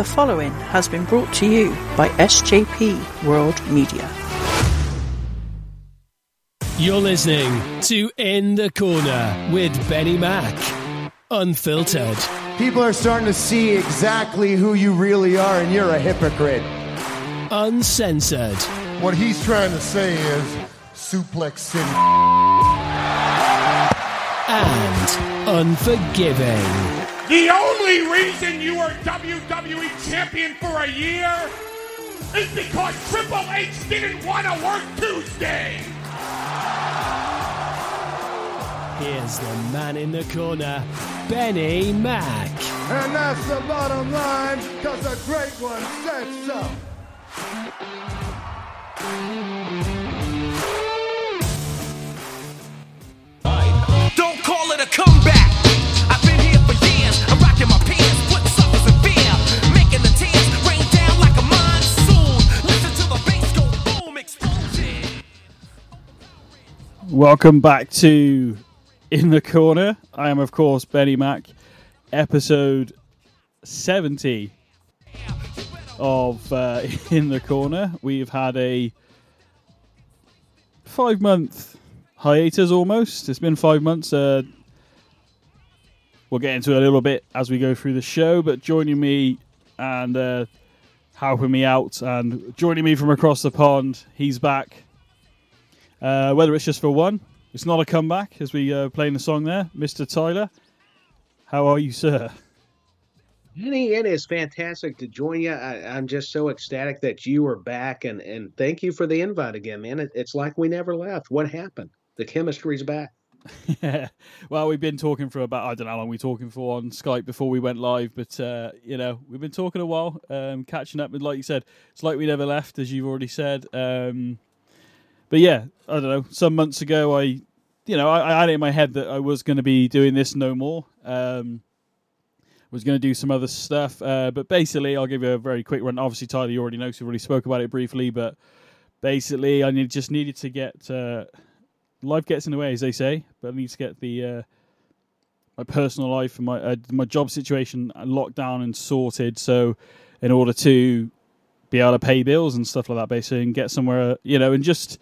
The following has been brought to you by SJP World Media. You're listening to In the Corner with Benny Mac. Unfiltered. People are starting to see exactly who you really are, and you're a hypocrite. Uncensored. What he's trying to say is Suplex City. And unforgiving. The only reason you are WWE champion for a year is because Triple H didn't want to work Tuesday. Here's the man in the corner, Benny Mac. And that's the bottom line, because the great one said so. Don't call it a comeback. Welcome back to In the Corner. I am, of course, Benny Mac, episode 70 of uh, In the Corner. We've had a five month hiatus almost. It's been five months. Uh, we'll get into it a little bit as we go through the show, but joining me and uh, helping me out and joining me from across the pond, he's back. Uh, whether it's just for one, it's not a comeback as we uh, playing the song there, Mr. Tyler. How are you, sir? Benny, it is fantastic to join you. I, I'm just so ecstatic that you are back, and and thank you for the invite again, man. It, it's like we never left. What happened? The chemistry's back. yeah. well, we've been talking for about I don't know how long we were talking for on Skype before we went live, but uh, you know we've been talking a while, um, catching up. And like you said, it's like we never left, as you've already said. Um, but yeah, I don't know. Some months ago, I, you know, I, I had it in my head that I was going to be doing this no more. Um, was going to do some other stuff, uh, but basically, I'll give you a very quick run. Obviously, Tyler, you already know, so we already spoke about it briefly. But basically, I need, just needed to get uh, life gets in the way, as they say, but I need to get the uh, my personal life and my uh, my job situation locked down and sorted. So, in order to be able to pay bills and stuff like that, basically, and get somewhere, you know, and just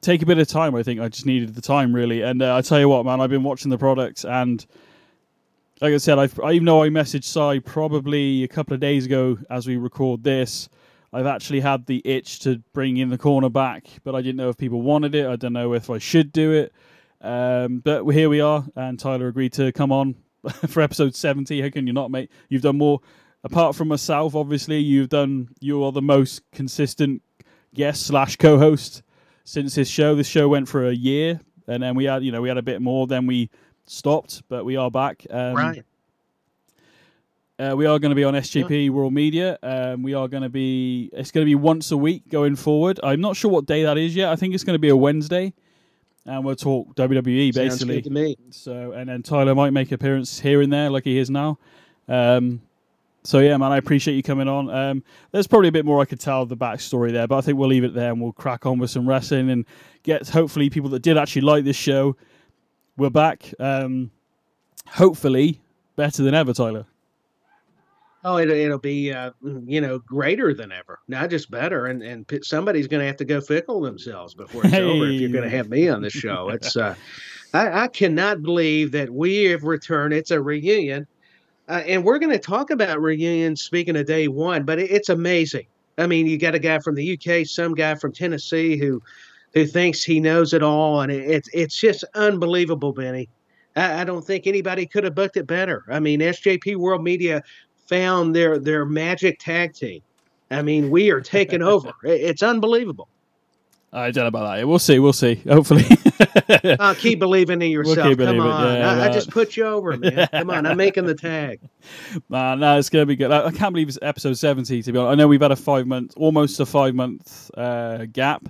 take a bit of time. I think I just needed the time really. And uh, I tell you what, man, I've been watching the products and. Like I said, I've, even though I messaged Sai probably a couple of days ago as we record this, I've actually had the itch to bring in the corner back, but I didn't know if people wanted it. I don't know if I should do it. Um, but here we are, and Tyler agreed to come on for episode 70. How can you not, mate? You've done more. Apart from myself, obviously, you've done, you are the most consistent guest slash co host since this show. This show went for a year, and then we had, you know, we had a bit more, then we stopped, but we are back. Um, right. uh, we are going to be on SJP World Media. Um, we are going to be. It's going to be once a week going forward. I'm not sure what day that is yet. I think it's going to be a Wednesday, and we'll talk WWE Sounds basically. good to me. So, and then Tyler might make appearance here and there, like he is now. Um, so yeah, man, I appreciate you coming on. Um, there's probably a bit more I could tell of the backstory there, but I think we'll leave it there and we'll crack on with some wrestling and get hopefully people that did actually like this show. We're back. Um, hopefully better than ever, Tyler. Oh, it, it'll be uh, you know greater than ever, not just better. And and somebody's going to have to go fickle themselves before it's over. If you're going to have me on the show, it's uh, I, I cannot believe that we have returned. It's a reunion, uh, and we're going to talk about reunions. Speaking of day one, but it, it's amazing. I mean, you got a guy from the UK, some guy from Tennessee who who thinks he knows it all, and it, it's it's just unbelievable, Benny. I, I don't think anybody could have booked it better. I mean, SJP World Media found their their magic tag team. I mean, we are taking over. It- It's unbelievable. I don't know about that. We'll see. We'll see. Hopefully. Uh, keep believing in yourself. keep Come on, yeah, I, I just put you over, man. Come on, I'm making the tag. Man, no, it's gonna be good. I, I can't believe it's episode seventy. To be honest, I know we've had a five month, almost a five month uh, gap.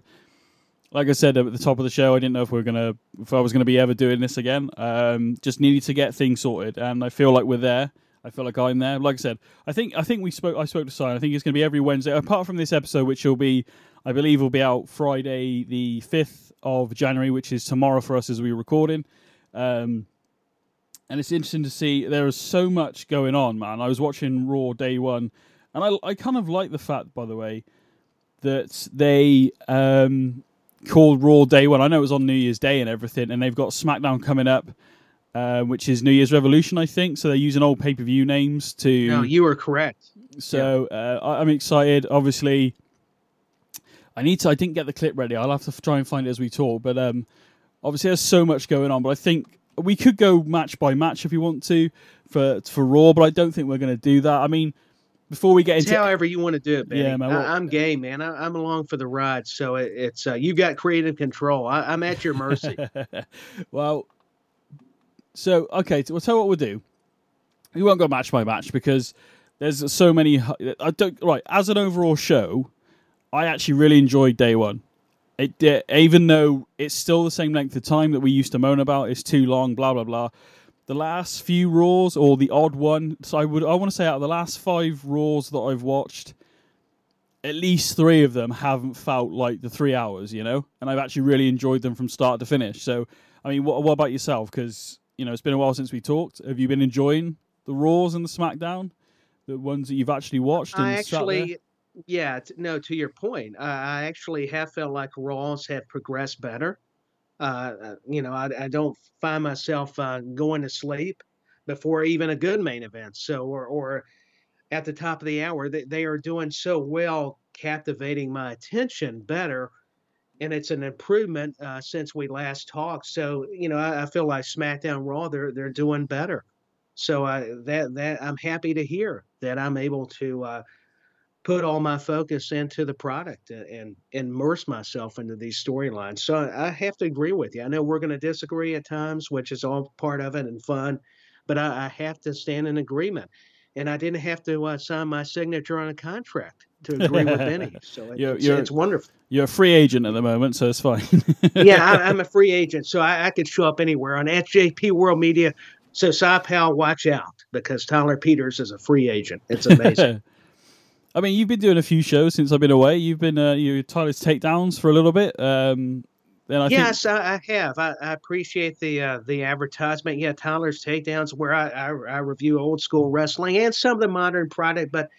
Like I said at the top of the show, I didn't know if we are gonna, if I was gonna be ever doing this again. Um, just needed to get things sorted, and I feel like we're there. I feel like I'm there. Like I said, I think I think we spoke. I spoke to Simon. I think it's gonna be every Wednesday, apart from this episode, which will be, I believe, will be out Friday the fifth of January, which is tomorrow for us as we're recording. Um, and it's interesting to see there is so much going on, man. I was watching Raw day one, And I, I kind of like the fact, by the way, that they um, called Raw Day One. I know it was on New Year's Day and everything, and they've got SmackDown coming up, uh, which is New Year's Revolution, I think. So they're using old pay per view names to. No, you are correct. So uh, I, I'm excited. Obviously, I need to. I didn't get the clip ready. I'll have to try and find it as we talk. But um, obviously, there's so much going on. But I think we could go match by match if you want to for for Raw. But I don't think we're going to do that. I mean, before we get It's into however you want to do it, Benny. Yeah, man, well- I, I'm game, man. I, I'm along for the ride, so it, it's uh, you got creative control. I, I'm at your mercy. well, so okay, so we'll tell you what we'll do. We won't go match by match because there's so many. I don't right as an overall show. I actually really enjoyed day one. It even though it's still the same length of time that we used to moan about. It's too long. Blah blah blah. The last few Raws or the odd one. So I would I want to say out of the last five Raws that I've watched, at least three of them haven't felt like the three hours, you know, and I've actually really enjoyed them from start to finish. So, I mean, what, what about yourself? Because you know, it's been a while since we talked. Have you been enjoying the Raws and the SmackDown, the ones that you've actually watched? And I actually, yeah, t- no. To your point, I, I actually have felt like Raws have progressed better. Uh, uh, you know, I, I don't find myself uh, going to sleep before even a good main event. So, or or at the top of the hour, they, they are doing so well, captivating my attention better, and it's an improvement uh, since we last talked. So, you know, I, I feel like SmackDown Raw they're they're doing better. So I that that I'm happy to hear that I'm able to uh, put all my focus into the product and, and immerse myself into these storylines. So I I have to agree with you. I know we're going to disagree at times, which is all part of it and fun, but I, I have to stand in agreement. And I didn't have to uh, sign my signature on a contract to agree with Benny. So it, You're- it's, you're- it's wonderful. You're a free agent at the moment, so it's fine. yeah, I, I'm a free agent, so I, I could show up anywhere on SJP World Media. So, Powell, watch out because Tyler Peters is a free agent. It's amazing. I mean, you've been doing a few shows since I've been away. You've been uh, you Tyler's takedowns for a little bit. Um, then I think yes, I, I have. I, I appreciate the uh, the advertisement. Yeah, Tyler's takedowns, where I, I I review old school wrestling and some of the modern product. But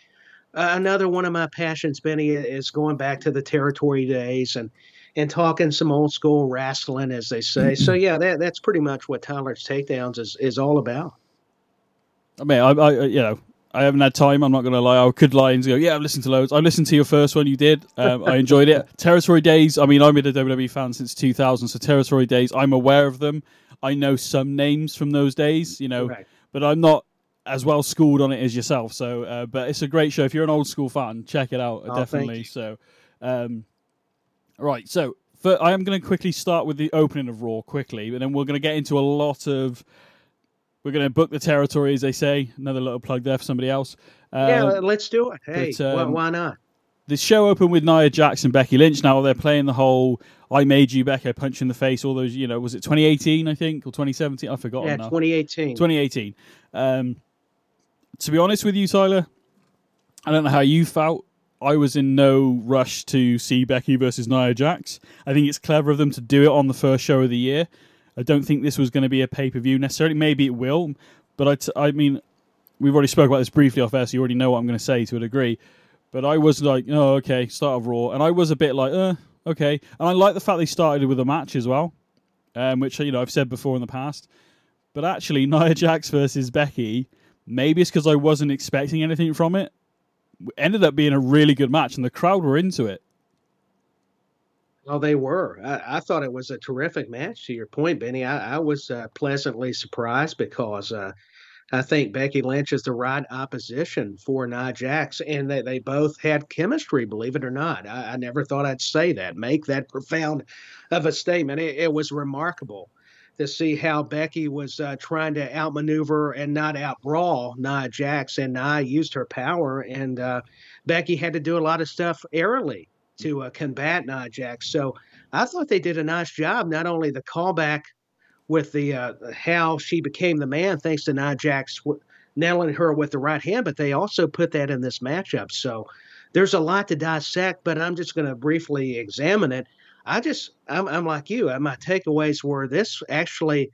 uh, another one of my passions, Benny, is going back to the territory days and and talking some old school wrestling, as they say. so yeah, that that's pretty much what Tyler's takedowns is is all about. I mean, I, I you know, I haven't had time. I'm not going to lie. I could lie and go, yeah, I've listened to loads. I listened to your first one. You did. Um, I enjoyed it. Territory Days. I mean, I'm been a WWE fan since 2000, so Territory Days. I'm aware of them. I know some names from those days. You know, Right. but I'm not as well schooled on it as yourself. So, uh, but it's a great show. If you're an old school fan, check it out. Oh, definitely. So, um, right. So, for, I am going to quickly start with the opening of Raw quickly, but then we're going to get into a lot of. We're going to book the territory, as they say. Another little plug there for somebody else. yeah, Um, let's do it. Hey, but, why, um, why not? the show opened with Nia Jax and Becky Lynch. Now they're playing the whole "I made you, Becky, I punch you in the face." All those, you know, was it 2018? I think or 2017? I forgot. Yeah, now. 2018. 2018. Um, to be honest with you, Tyler, I don't know how you felt. I was in no rush to see Becky versus Nia Jax. I think it's clever of them to do it on the first show of the year. I don't think this was going to be a pay per view necessarily. Maybe it will, but I, t- I mean, we've already spoke about this briefly off air, so you already know what I'm going to say to a degree. But I was like, oh, okay, start of Raw, and I was a bit like, uh, okay. And I like the fact they started with a match as well, um, which you know I've said before in the past. But actually, Nia Jax versus Becky, maybe it's because I wasn't expecting anything from it. Ended up being a really good match, and the crowd were into it. Well, they were. I, I thought it was a terrific match. To your point, Benny, I, I was uh, pleasantly surprised because uh, I think Becky Lynch is the right opposition for Nia Jax, and they, they both had chemistry. Believe it or not, I, I never thought I'd say that, make that profound of a statement. It, it was remarkable to see how Becky was uh, trying to outmaneuver and not outbrawl Nia Jax, and Nia used her power, and uh, Becky had to do a lot of stuff airily to uh, combat Nia Jax. So I thought they did a nice job. Not only the callback with the uh, how she became the man thanks to Nia Jax nailing her with the right hand, but they also put that in this matchup. So there's a lot to dissect, but I'm just going to briefly examine it. I just I'm, I'm like you. uh, My takeaways were this actually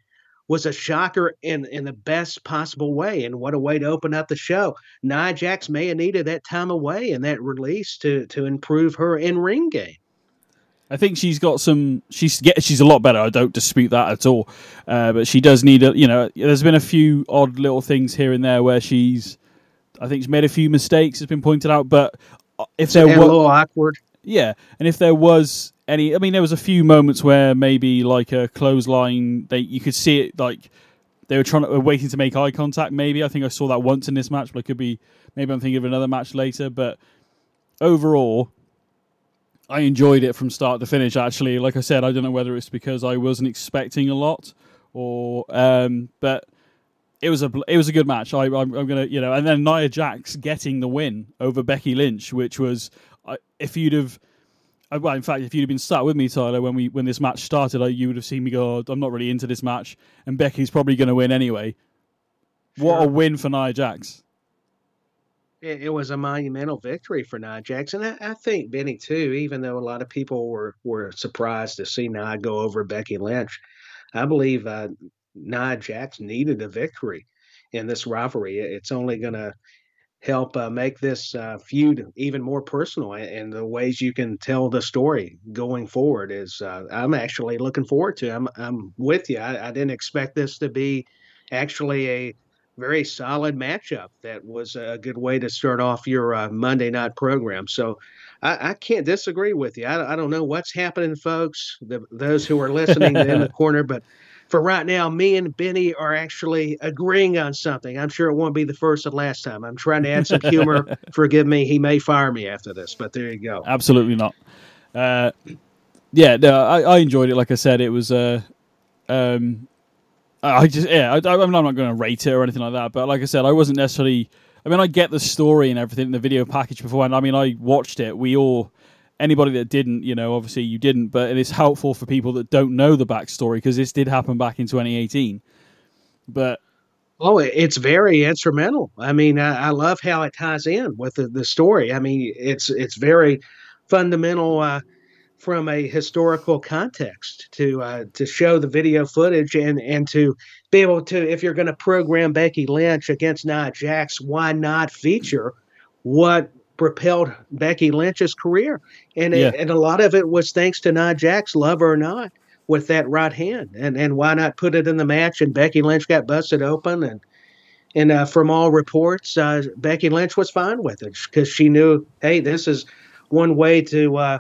was a shocker in in the best possible way. And what a way to open up the show. Nia Jax may have needed that time away and that release to to improve her in ring game. I think she's got some. She's get, she's a lot better. I don't dispute that at all. Uh, but she does need a. You know, there's been a few odd little things here and there where she's. I think she's made a few mistakes. It's been pointed out, but uh, if there And a little awkward. yeah, and if there was any, I mean, there was a few moments where maybe like a clothesline, they you could see it like they were trying to were waiting to make eye contact. Maybe I think I saw that once in this match, but it could be maybe I'm thinking of another match later. But overall, I enjoyed it from start to finish. Actually, like I said, I don't know whether it's because I wasn't expecting a lot or, um, but it was a it was a good match. I, I'm, I'm gonna you know, and then Nia Jax getting the win over Becky Lynch, which was if you'd have. Uh, Well, in fact, if you'd have been sat with me, Tyler, when we when this match started, you would have seen me go, "Oh, "I'm not really into this match," and Becky's probably going to win anyway. What a win for Nia Jax! It, it was a monumental victory for Nia Jax, and I, I think Benny too. Even though a lot of people were were surprised to see Nia go over Becky Lynch, I believe uh, Nia Jax needed a victory in this rivalry. It- It's only going to help uh, make this uh, feud even more personal, and the ways you can tell the story going forward is uh, I'm actually looking forward to. I'm I'm with you. I, I didn't expect this to be actually a very solid matchup. That was a good way to start off your uh, Monday night program. So I, I can't disagree with you. I, I don't know what's happening, folks, the, those who are listening in the corner, but for right now, me and Benny are actually agreeing on something. I'm sure it won't be the first and last time. I'm trying to add some humor. Forgive me. He may fire me after this, but there you go. Absolutely not. Uh, yeah, no, I, I enjoyed it. Like I said, it was. Uh, um, I just yeah, I, I- I'm not going to rate it or anything like that. But like I said, I wasn't necessarily. I mean, I get the story and everything in the video package beforehand. I mean, I watched it. We all, anybody that didn't, you know, obviously you didn't, but it is helpful for people that don't know the backstory because this did happen back in 2018. But Oh, it's very instrumental. I mean, I, I love how it ties in with the, the story. I mean, it's it's very fundamental uh, from a historical context to uh, to show the video footage and and to be able to, if you're going to program Becky Lynch against Nia Jax, why not feature what propelled Becky Lynch's career? And Yeah. it, and a lot of it was thanks to Nia Jax, love or not, with that right hand. And and why not put it in the match? And Becky Lynch got busted open and. And uh, from all reports, uh, Becky Lynch was fine with it because she knew, hey, this is one way to uh,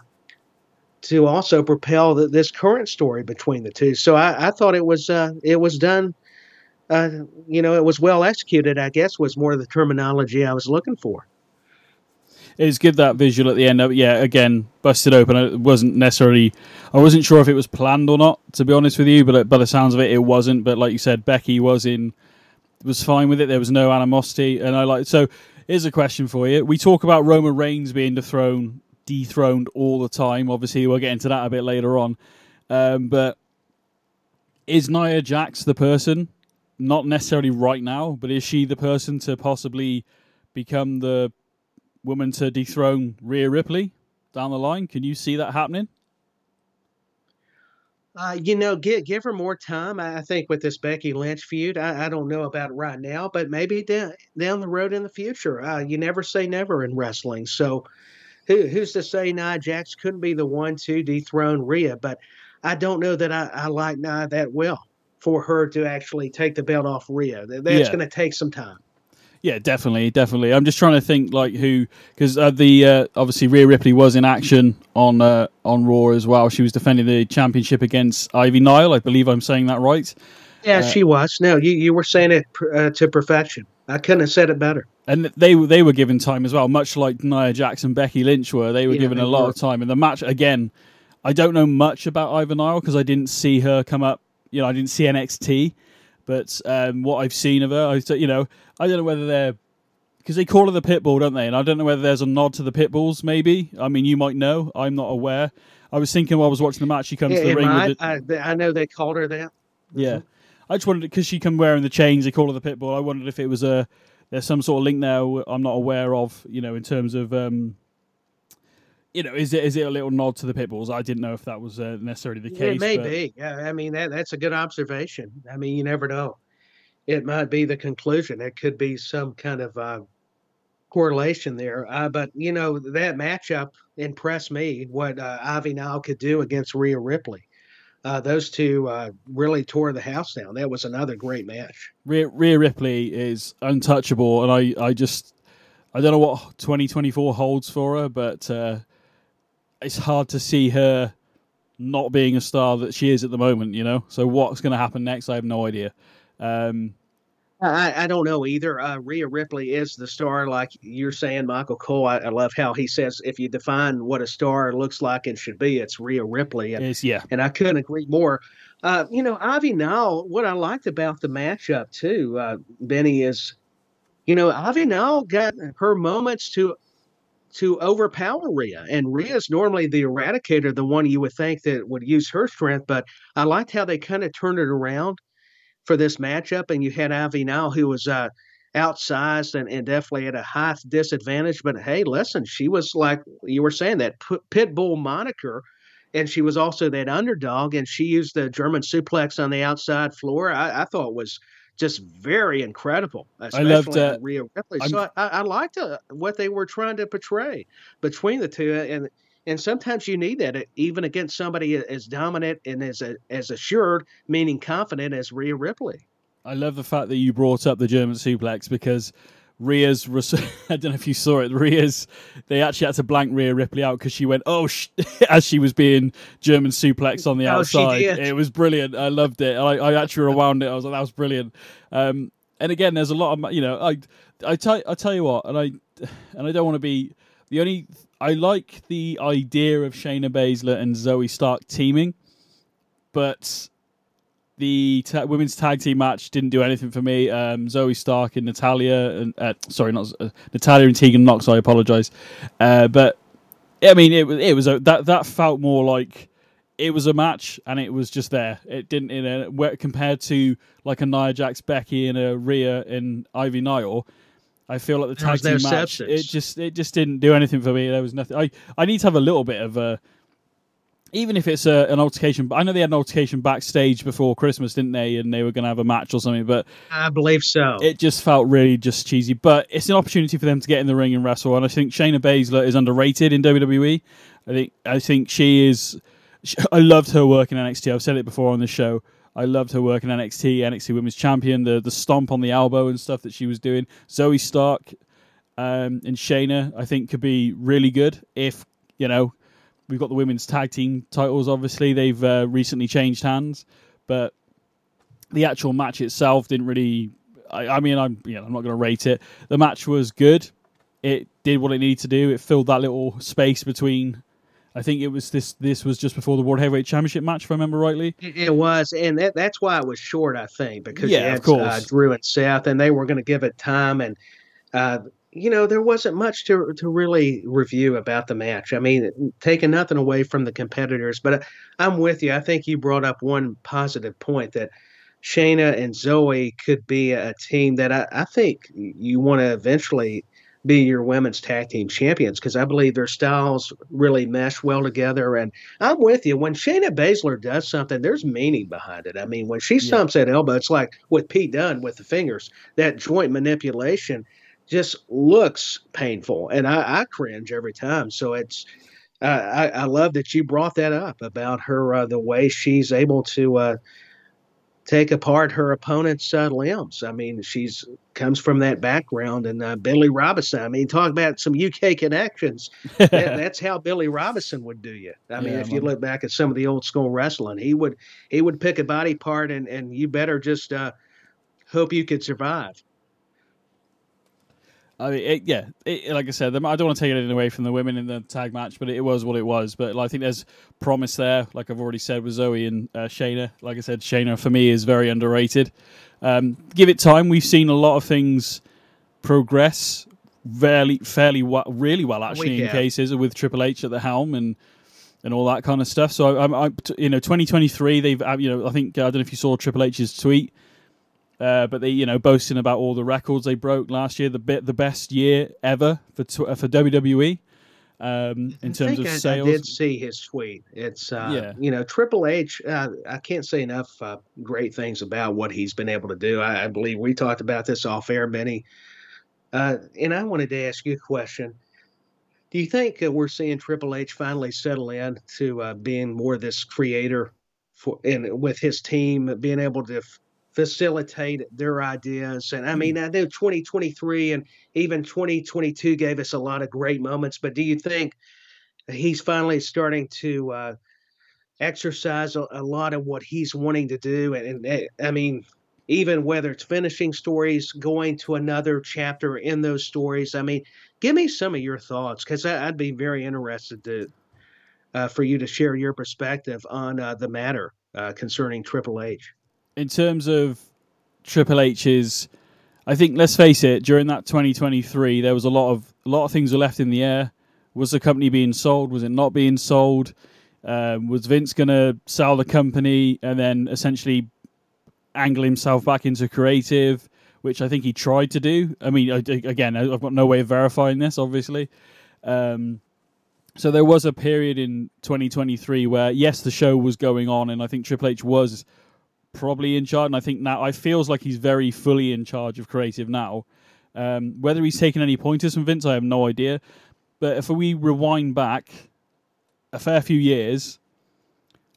to also propel the, this current story between the two. So I, I thought it was uh, it was done. Uh, you know, it was well executed. I guess was more the terminology I was looking for. Was good that visual at the end. Uh, Yeah, again, busted open. It wasn't necessarily. I wasn't sure if it was planned or not, to be honest with you. But by the sounds of it, it wasn't. But like you said, Becky was in, was fine with it. There was no animosity, and I like. So here's a question for you. We talk about Roman Reigns being dethroned, dethroned all the time. Obviously, we'll get into that a bit later on. Um, but is Nia Jax the person? Not necessarily right now, but is she the person to possibly become the woman to dethrone Rhea Ripley down the line? Can you see that happening? Uh, you know, give give her more time. I, I think with this Becky Lynch feud, I, I don't know about right now, but maybe down down the road in the future. Uh, you never say never in wrestling. So, who who's to say Nia Jax couldn't be the one to dethrone Rhea? But I don't know that I, I like Nia that well for her to actually take the belt off Rhea. That's Yeah. going to take some time. Yeah, definitely, definitely. I'm just trying to think like who because uh, the uh, obviously Rhea Ripley was in action on uh, on Raw as well. She was defending the championship against Ivy Nile. I believe I'm saying that right. Yeah, Uh, she was. No, you, you were saying it pr- uh, to perfection. I couldn't have said it better. And they they were given time as well, much like Nia Jackson, Becky Lynch were. They were Yeah, given they a lot were. of time. And the match again, I don't know much about Ivy Nile because I didn't see her come up. You know, I didn't see NXT, but um, what I've seen of her, I you know, I don't know whether they're because they call her the Pitbull, don't they? And I don't know whether there's a nod to the Pitbulls. Maybe I mean you might know. I'm not aware. I was thinking while I was watching the match, she comes to the ring I, with the, I, I know they called her that. yeah. I just wondered because she come wearing the chains. They call her the Pitbull. I wondered if it was a there's some sort of link there I'm not aware of. You know, in terms of um, you know, is it is it a little nod to the Pitbulls? I didn't know if that was uh, necessarily the case. It may but- be. Yeah, I mean that that's a good observation. I mean, you never know. It might be the conclusion. It could be some kind of uh, correlation there. Uh, but you know that matchup impressed me. What uh, Ivy Nile could do against Rhea Ripley. Uh, those two uh, really tore the house down. That was another great match. Rhea, Rhea Ripley is untouchable, and I, I just I don't know what 2024 holds for her, but uh, it's hard to see her not being a star that she is at the moment. You know, so what's going to happen next? I have no idea. Um, I, I don't know either. Uh, Rhea Ripley is the star, like you're saying, Michael Cole. I, I love how he says if you define what a star looks like and should be, it's Rhea Ripley. And, is yeah, and I couldn't agree more. Uh, you know, Ivy Nile, what I liked about the matchup too, uh, Benny, is, you know, Ivy Nile got her moments to to overpower Rhea. And Rhea's normally the eradicator, the one you would think that would use her strength. But I liked how they kind of turned it around for this matchup. And you had Ivy Nile, who was uh, outsized and, and definitely at a high disadvantage. But hey, listen, she was like you were saying, that pit bull moniker. And she was also that underdog, and she used the German suplex on the outside floor. I, I thought was just very incredible. Especially loved, uh, Rhea Ripley. I'm- So I, I liked uh, what they were trying to portray between the two, and and sometimes you need that uh, even against somebody as dominant and as a, as assured, meaning confident as Rhea Ripley. I love the fact that you brought up the German suplex because Rhea's. I don't know if you saw it. Rhea's. They actually had to blank Rhea Ripley out because she went oh sh-, as she was being German suplex on the Oh, outside. It was brilliant. I loved it. I, I actually rewound it. I was like that was brilliant. Um, and again, there's a lot of you know. I I tell I tell you what, and I and I don't want to be the only. I like the idea of Shayna Baszler and Zoey Stark teaming, but the ta- women's tag team match didn't do anything for me. Um, Zoey Stark and Natalya, and uh, sorry, not uh, Natalya and Tegan Knox. I apologize, uh, but I mean, it was it was a, that that felt more like it was a match, and it was just there. It didn't in a compared to like a Nia Jax, Becky, and a Rhea and Ivy Nile. I feel like the tag team match substance. it just it just didn't do anything for me. There was nothing. I I need to have a little bit of a even if it's a, an altercation. I know they had an altercation backstage before Christmas, didn't they? And they were going to have a match or something, but I believe so. it just felt really just cheesy. But it's an opportunity for them to get in the ring and wrestle. And I think Shayna Baszler is underrated in WWE. I think I think she is. sh- I loved her work in NXT. I've said it before on the show. I loved her work in NXT, NXT Women's Champion, the the stomp on the elbow and stuff that she was doing. Zoey Stark um, and Shayna, I think, could be really good if you know we've got the women's tag team titles. Obviously, they've uh, recently changed hands, but the actual match itself didn't really. I, I mean, I'm know I'm not going to rate it. The match was good. It did what it needed to do. It filled that little space between. I think it was this. This was just before the World Heavyweight Championship match, if I remember rightly. It it was, and that, that's why it was short, I think, because Yeah, you of course. Uh, Drew and Seth, and they were going to give it time, and uh, you know there wasn't much to to really review about the match. I mean, taking nothing away from the competitors, but uh, I'm with you. I think you brought up one positive point that Shayna and Zoey could be a team that I, I think you want to eventually be your women's tag team champions because I believe their styles really mesh well together. And I'm with you. When Shayna Baszler does something, there's meaning behind it. I mean, when she stomps that elbow, it's like with Pete Dunne with the fingers, that joint manipulation just looks painful. And I, I cringe every time. So it's, uh, I, I love that you brought that up about her, uh, the way she's able to, uh, take apart her opponent's uh, limbs. I mean, she's comes from that background, and uh, Billy Robinson. I mean, talk about some UK connections. that, that's how Billy Robinson would do you. I mean, Yeah, if you look back at some of the old school wrestling, he would he would pick a body part, and and you better just uh, hope you could survive. I mean, it, yeah, it, like I said, the- I don't want to take anything away from the women in the tag match, but it was what it was. But I think there's promise there, like I've already said with Zoey and uh, Shayna. Like I said, Shayna for me is very underrated. Um, give it time. We've seen a lot of things progress fairly, fairly well, really well actually in cases with Triple H at the helm and and all that kind of stuff. So I'm, you know, 2023. They've, uh, you know, I think I don't know if you saw Triple H's tweet. Uh, but they, you know, boasting about all the records they broke last year, the bit, the best year ever for tw- uh, for WWE. um, in I terms of I, sales. I did see his tweet. It's uh, Yeah. you know Triple H. Uh, I can't say enough uh, great things about what he's been able to do. I, I believe we talked about this off air, Benny. Uh, and I wanted to ask you a question. Do you think we're seeing Triple H finally settle in to uh, being more this creator for and with his team being able to f- facilitate their ideas? And I mean, I know 2023 and even 2022 gave us a lot of great moments, but do you think he's finally starting to uh, exercise a, a lot of what he's wanting to do. And, and uh, I mean, even whether it's finishing stories, going to another chapter in those stories. I mean, give me some of your thoughts because I'd be very interested to uh, for you to share your perspective on uh, the matter uh, concerning Triple H. in terms of Triple H's, I think let's face it, during that 2023, there was a lot of a lot of things were left in the air. Was the company being sold? Was it not being sold? Um, was Vince going to sell the company and then essentially angle himself back into creative, which I think he tried to do? I mean, I, again, I've got no way of verifying this, obviously. Um, so there was a period in 2023 where yes, the show was going on, and I think Triple H was probably in charge. And I think now I feels like he's very fully in charge of creative now. Um, whether he's taken any pointers from Vince, I have no idea. But if we rewind back a fair few years,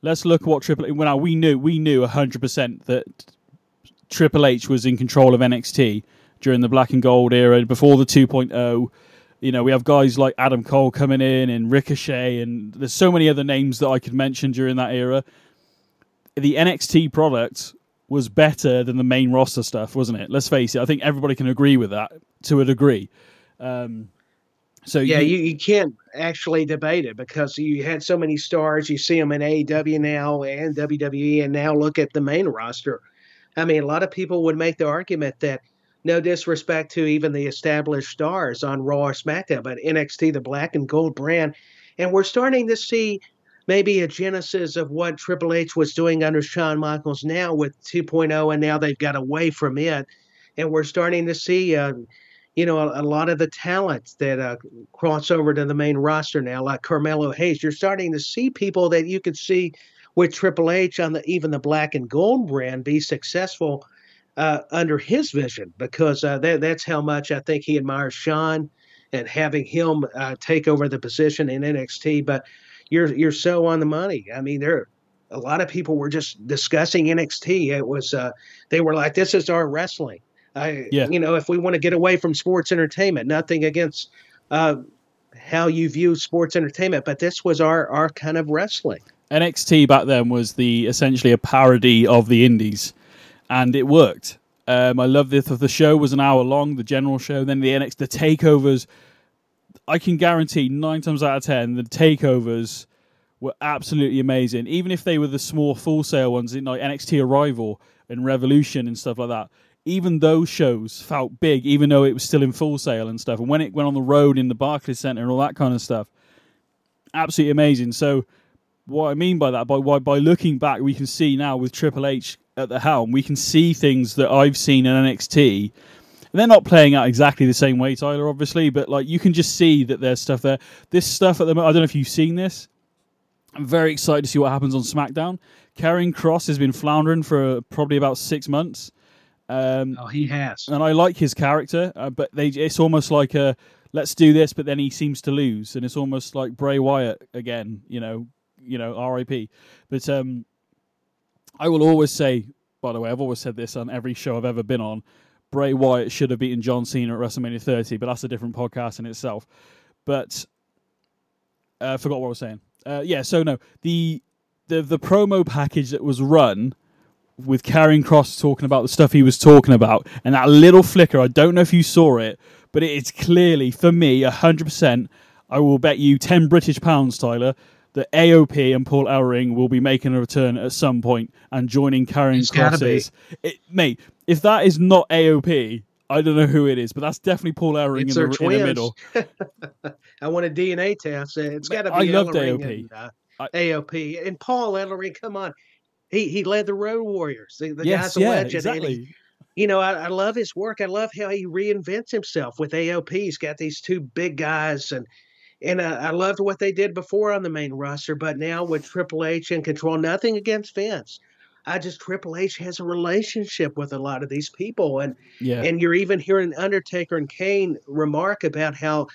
let's look at what Triple H. Well, we knew we knew hundred percent that Triple H was in control of NXT during the Black and Gold era before the 2.0. You know, we have guys like Adam Cole coming in and Ricochet, and there's so many other names that I could mention during that era. The NXT product was better than the main roster stuff, wasn't it? Let's face it. I think everybody can agree with that to a degree. Um, so Yeah, you, you, you can't actually debate it because you had so many stars. You see them in AEW now and WWE, and now look at the main roster. I mean, a lot of people would make the argument that no disrespect to even the established stars on Raw or SmackDown, but NXT, the black and gold brand, and we're starting to see maybe a genesis of what Triple H was doing under Shawn Michaels now with 2.0, and now they've got away from it, and we're starting to see. Uh, you know, a, a lot of the talent that uh, cross over to the main roster now, like Carmelo Hayes, you're starting to see people that you could see with Triple H on the even the black and gold brand be successful uh, under his vision because uh, that, that's how much I think he admires Shawn and having him uh, take over the position in NXT. But you're you're so on the money. I mean, there a lot of people were just discussing NXT. It was uh, they were like, "This is our wrestling." I, Yeah. you know, if we want to get away from sports entertainment, nothing against uh, how you view sports entertainment, but this was our our kind of wrestling. NXT back then was the essentially a parody of the Indies, and it worked. Um, I love this. The show was an hour long, the general show. Then the NXT, the takeovers. I can guarantee nine times out of ten, the takeovers were absolutely amazing. Even if they were the small Full Sail ones in like NXT Arrival and Revolution and stuff like that. Even those shows felt big, even though it was still in Full Sail and stuff. And when it went on the road in the Barclays Center and all that kind of stuff, absolutely amazing. So what I mean by that, by by, by looking back, we can see now with Triple H at the helm, we can see things that I've seen in NXT. They're not playing out exactly the same way, Tyler, obviously, but like you can just see that there's stuff there. This stuff at the moment, I don't know if you've seen this. I'm very excited to see what happens on SmackDown. Karrion Kross has been floundering for probably about six months. Um, Oh, he has. and I like his character, uh, but they it's almost like a let's do this, but then he seems to lose, and it's almost like Bray Wyatt again, you know, you know, R.I.P. But um, I will always say, by the way, I've always said this on every show I've ever been on. Bray Wyatt should have beaten John Cena at WrestleMania 30, but that's a different podcast in itself. But uh, I forgot what I was saying. Uh, yeah, so no, the the the promo package that was run with Karrion Kross talking about the stuff he was talking about, and that little flicker. I don't know if you saw it, but it is clearly for me hundred percent. I will bet you ten British pounds, Tyler, that AOP and Paul Ellering will be making a return at some point and joining Karrion It's gotta be. Kross's. It, mate, if that is not AOP, I don't know who it is, but that's definitely Paul Ellering in the, in the middle. I want a DNA test. It's got to I be loved Ellering AOP. and, uh, I- AOP and Paul Ellering. Come on, he he led the Road Warriors. The, the yes, guy's a yeah, legend. and he- exactly. you know, I, I love his work. I love how he reinvents himself with AOP. He's got these two big guys, and And uh, I loved what they did before on the main roster, but now with Triple H in control, nothing against Vince. I just Triple H has a relationship with a lot of these people, and Yeah. and you're even hearing Undertaker and Kane remark about how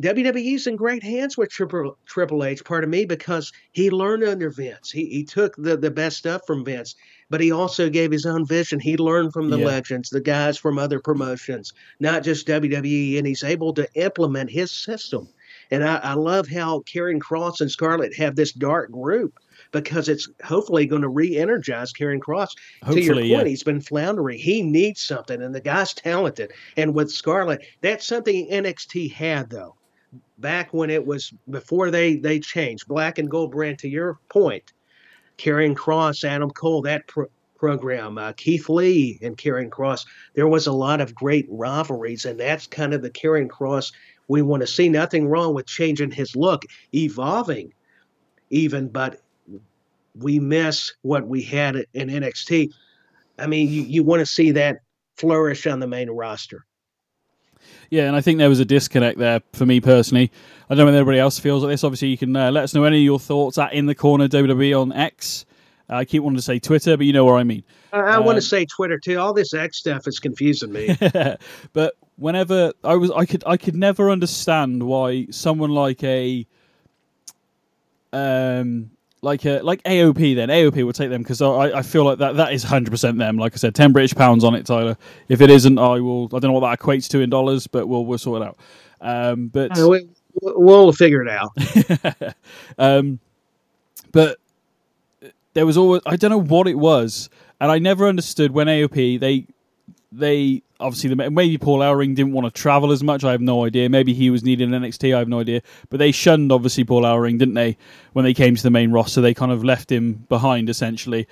WWE's in great hands with Triple Triple H. Pardon me, because he learned under Vince. He he took the the best stuff from Vince, but he also gave his own vision. He learned from the Yeah. legends, the guys from other promotions, not just WWE, and he's able to implement his system. And I, I love how Karrion Kross and Scarlett have this dark group because it's hopefully going to re-energize Karrion Kross. to your point, yeah. he's been floundering. He needs something, and the guy's talented. And with Scarlett, that's something NXT had though. Back when it was before they they changed black and gold brand. To your point, Karrion Kross, Adam Cole, that pro- program, uh, Keith Lee and Karrion Kross. There was a lot of great rivalries, and that's kind of the Karrion Kross we want to see. Nothing wrong with changing his look, evolving, even, but we miss what we had in NXT. I mean, you, you want to see that flourish on the main roster. Yeah, and I think there was a disconnect there for me personally. I don't know if everybody else feels like this. Obviously, you can uh, let us know any of your thoughts at In the Corner WWE on X. I keep wanting to say Twitter, but you know what I mean. I, I want Um, to say Twitter too. All this X stuff is confusing me. but whenever I was, I could, I could never understand why someone like a, um, like a like AOP then AOP will take them because I, I feel like that that is hundred percent them. Like I said, ten British pounds on it, Tyler. If it isn't, I will. I don't know what that equates to in dollars, but we'll we'll sort it out. Um, but Uh, we, we'll figure it out. um, but there was always I don't know what it was, and I never understood when AOP they they obviously the, maybe Paul Ellering didn't want to travel as much. I have no idea. Maybe he was needed in NXT. I have no idea. But they shunned obviously Paul Ellering, didn't they? When they came to the main roster, they kind of left him behind essentially.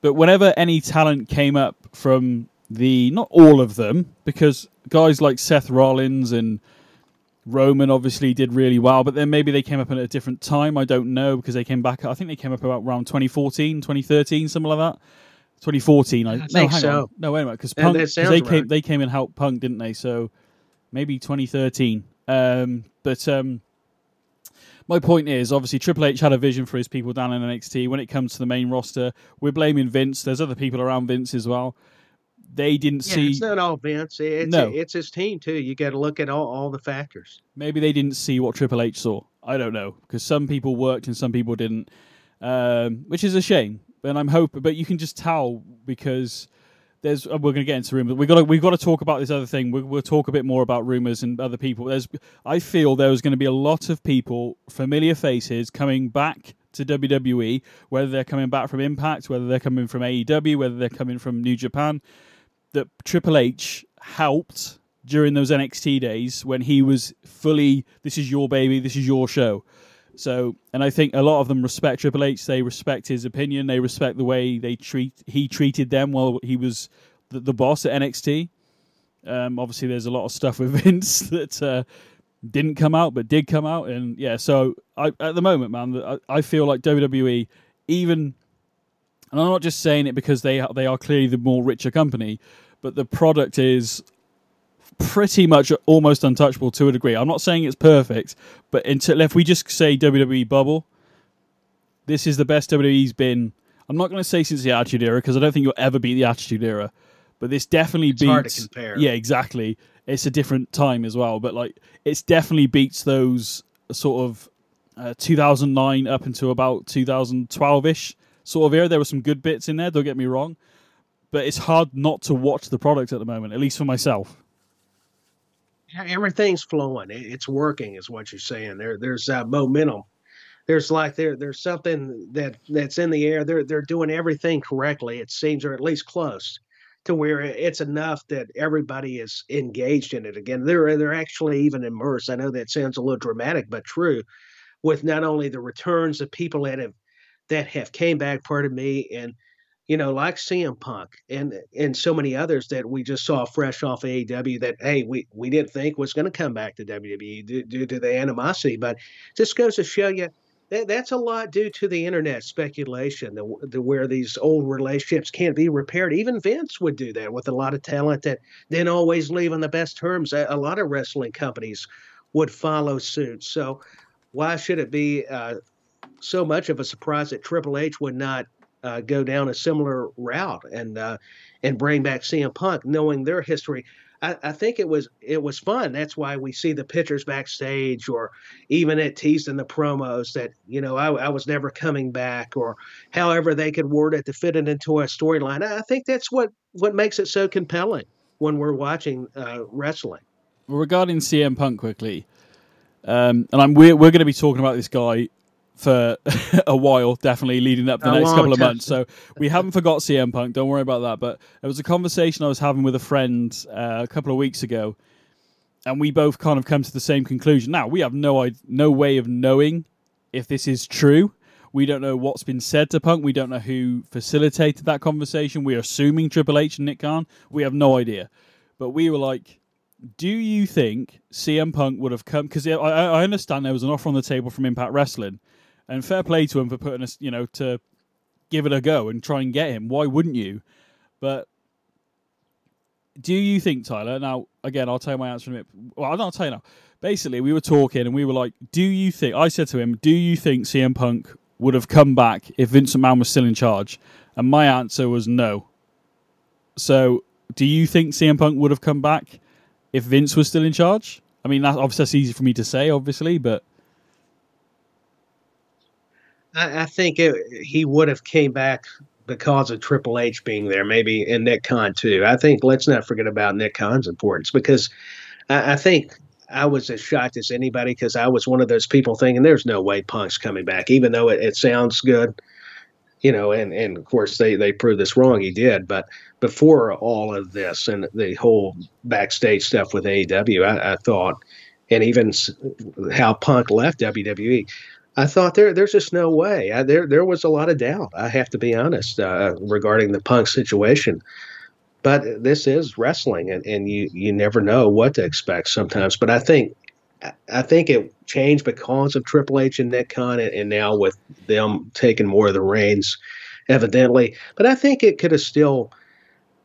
But whenever any talent came up from the not all of them, because guys like Seth Rollins and Roman obviously did really well, but then maybe they came up at a different time. I don't know because they came back. I think they came up about around 2014, 2013, something like that. 2014. I, no, think hang so. on. No, wait a minute. Because Punk, 'cause they came, right. they came and helped Punk, didn't they? So maybe 2013. Um, but um, my point is, obviously, Triple H had a vision for his people down in NXT. When it comes to the main roster, we're blaming Vince. There's other people around Vince as well. They didn't Yeah, see. it's not all Vince. It's No. it's his team too. You got to look at all, all the factors. maybe they didn't see what Triple H saw. I don't know because some people worked and some people didn't, um, which is a shame. And I'm hoping, but you can just tell because there's. uh, We're going to get into rumors. We got to we've got to talk about this other thing. We, we'll talk a bit more about rumors and other people. There's. I feel there was going to be a lot of people, familiar faces, coming back to WWE, whether they're coming back from Impact, whether they're coming from AEW, whether they're coming from New Japan that Triple H helped during those NXT days when he was fully, this is your baby, this is your show. So, and I think a lot of them respect Triple H. They respect his opinion. They respect the way they treat he treated them while he was the, the boss at NXT. Um, obviously, there's a lot of stuff with Vince that uh, didn't come out, but did come out, and yeah. So, I, at the moment, man, I, I feel like WWE, even and I'm not just saying it because they they are clearly the more richer company, but the product is pretty much almost untouchable to a degree. I'm not saying it's perfect, but until if we just say WWE bubble, this is the best WWE's been. I'm not going to say since the Attitude Era because I don't think you'll ever beat the Attitude Era, but this definitely It's beats. hard to compare. Yeah, exactly. It's a different time as well, but like it's definitely beats those sort of uh, 2009 up until about 2012 ish sort of era. There were some good bits in there. Don't get me wrong, but it's hard not to watch the product at the moment, at least for myself. Everything's flowing. It's working, is what you're saying. There, there's uh, momentum. There's like there, there's something that that's in the air. They're they're doing everything correctly. It seems, or at least close, to where it's enough that everybody is engaged in it again. They're they're actually even immersed. I know that sounds a little dramatic, but true. With not only the returns of people that have that have came back, pardon me, and you know, like CM Punk and and so many others that we just saw fresh off AEW that hey, we we didn't think was going to come back to WWE due, due to the animosity, but just goes to show you that that's a lot due to the internet speculation, the, the where these old relationships can't be repaired. Even Vince would do that with a lot of talent that didn't always leave on the best terms. A, a lot of wrestling companies would follow suit. So why should it be uh, so much of a surprise that Triple H would not uh, go down a similar route and uh, and bring back CM Punk, knowing their history? I, I, think it was it was fun. That's why we see the pictures backstage, or even at teasing the promos that you know I, I was never coming back, or however they could word it to fit it into a storyline. I think that's what what makes it so compelling when we're watching uh, wrestling. Regarding CM Punk, quickly, um, and I'm we're, we're going to be talking about this guy for a while, definitely leading up the a next couple of months. So we haven't forgot CM Punk. Don't worry about that. But it was a conversation I was having with a friend uh, a couple of weeks ago, and we both kind of come to the same conclusion. Now we have no no way of knowing if this is true. We don't know what's been said to Punk. We don't know who facilitated that conversation. We're assuming Triple H and Nick Khan. We have no idea. But we were like, do you think CM Punk would have come? Because I, I understand there was an offer on the table from Impact Wrestling, and fair play to him for putting us, you know, to give it a go and try and get him. Why wouldn't you? But do you think, Tyler? Now, again, I'll tell you my answer in a minute. Well, I'll tell you now. Basically, we were talking and we were like, do you think, I said to him, do you think CM Punk would have come back if Vince McMahon was still in charge? And my answer was no. So, do you think CM Punk would have come back if Vince was still in charge? I mean, that, obviously that's easy for me to say, obviously, but I, I think it, he would have came back because of Triple H being there, maybe and Nick Khan too. I think let's not forget about Nick Khan's importance because I, I think I was as shocked as anybody because I was one of those people thinking there's no way Punk's coming back, even though it, it sounds good, you know. And and of course they they proved this wrong. He did, but before all of this and the whole backstage stuff with AEW, I, I thought, and even how Punk left WWE, I thought there there's just no way. I, there there was a lot of doubt. I have to be honest uh, regarding the Punk situation. But this is wrestling, and, and you you never know what to expect sometimes. But I think I think it changed because of Triple H and Nick Khan, and, and now with them taking more of the reins, evidently. But I think it could have still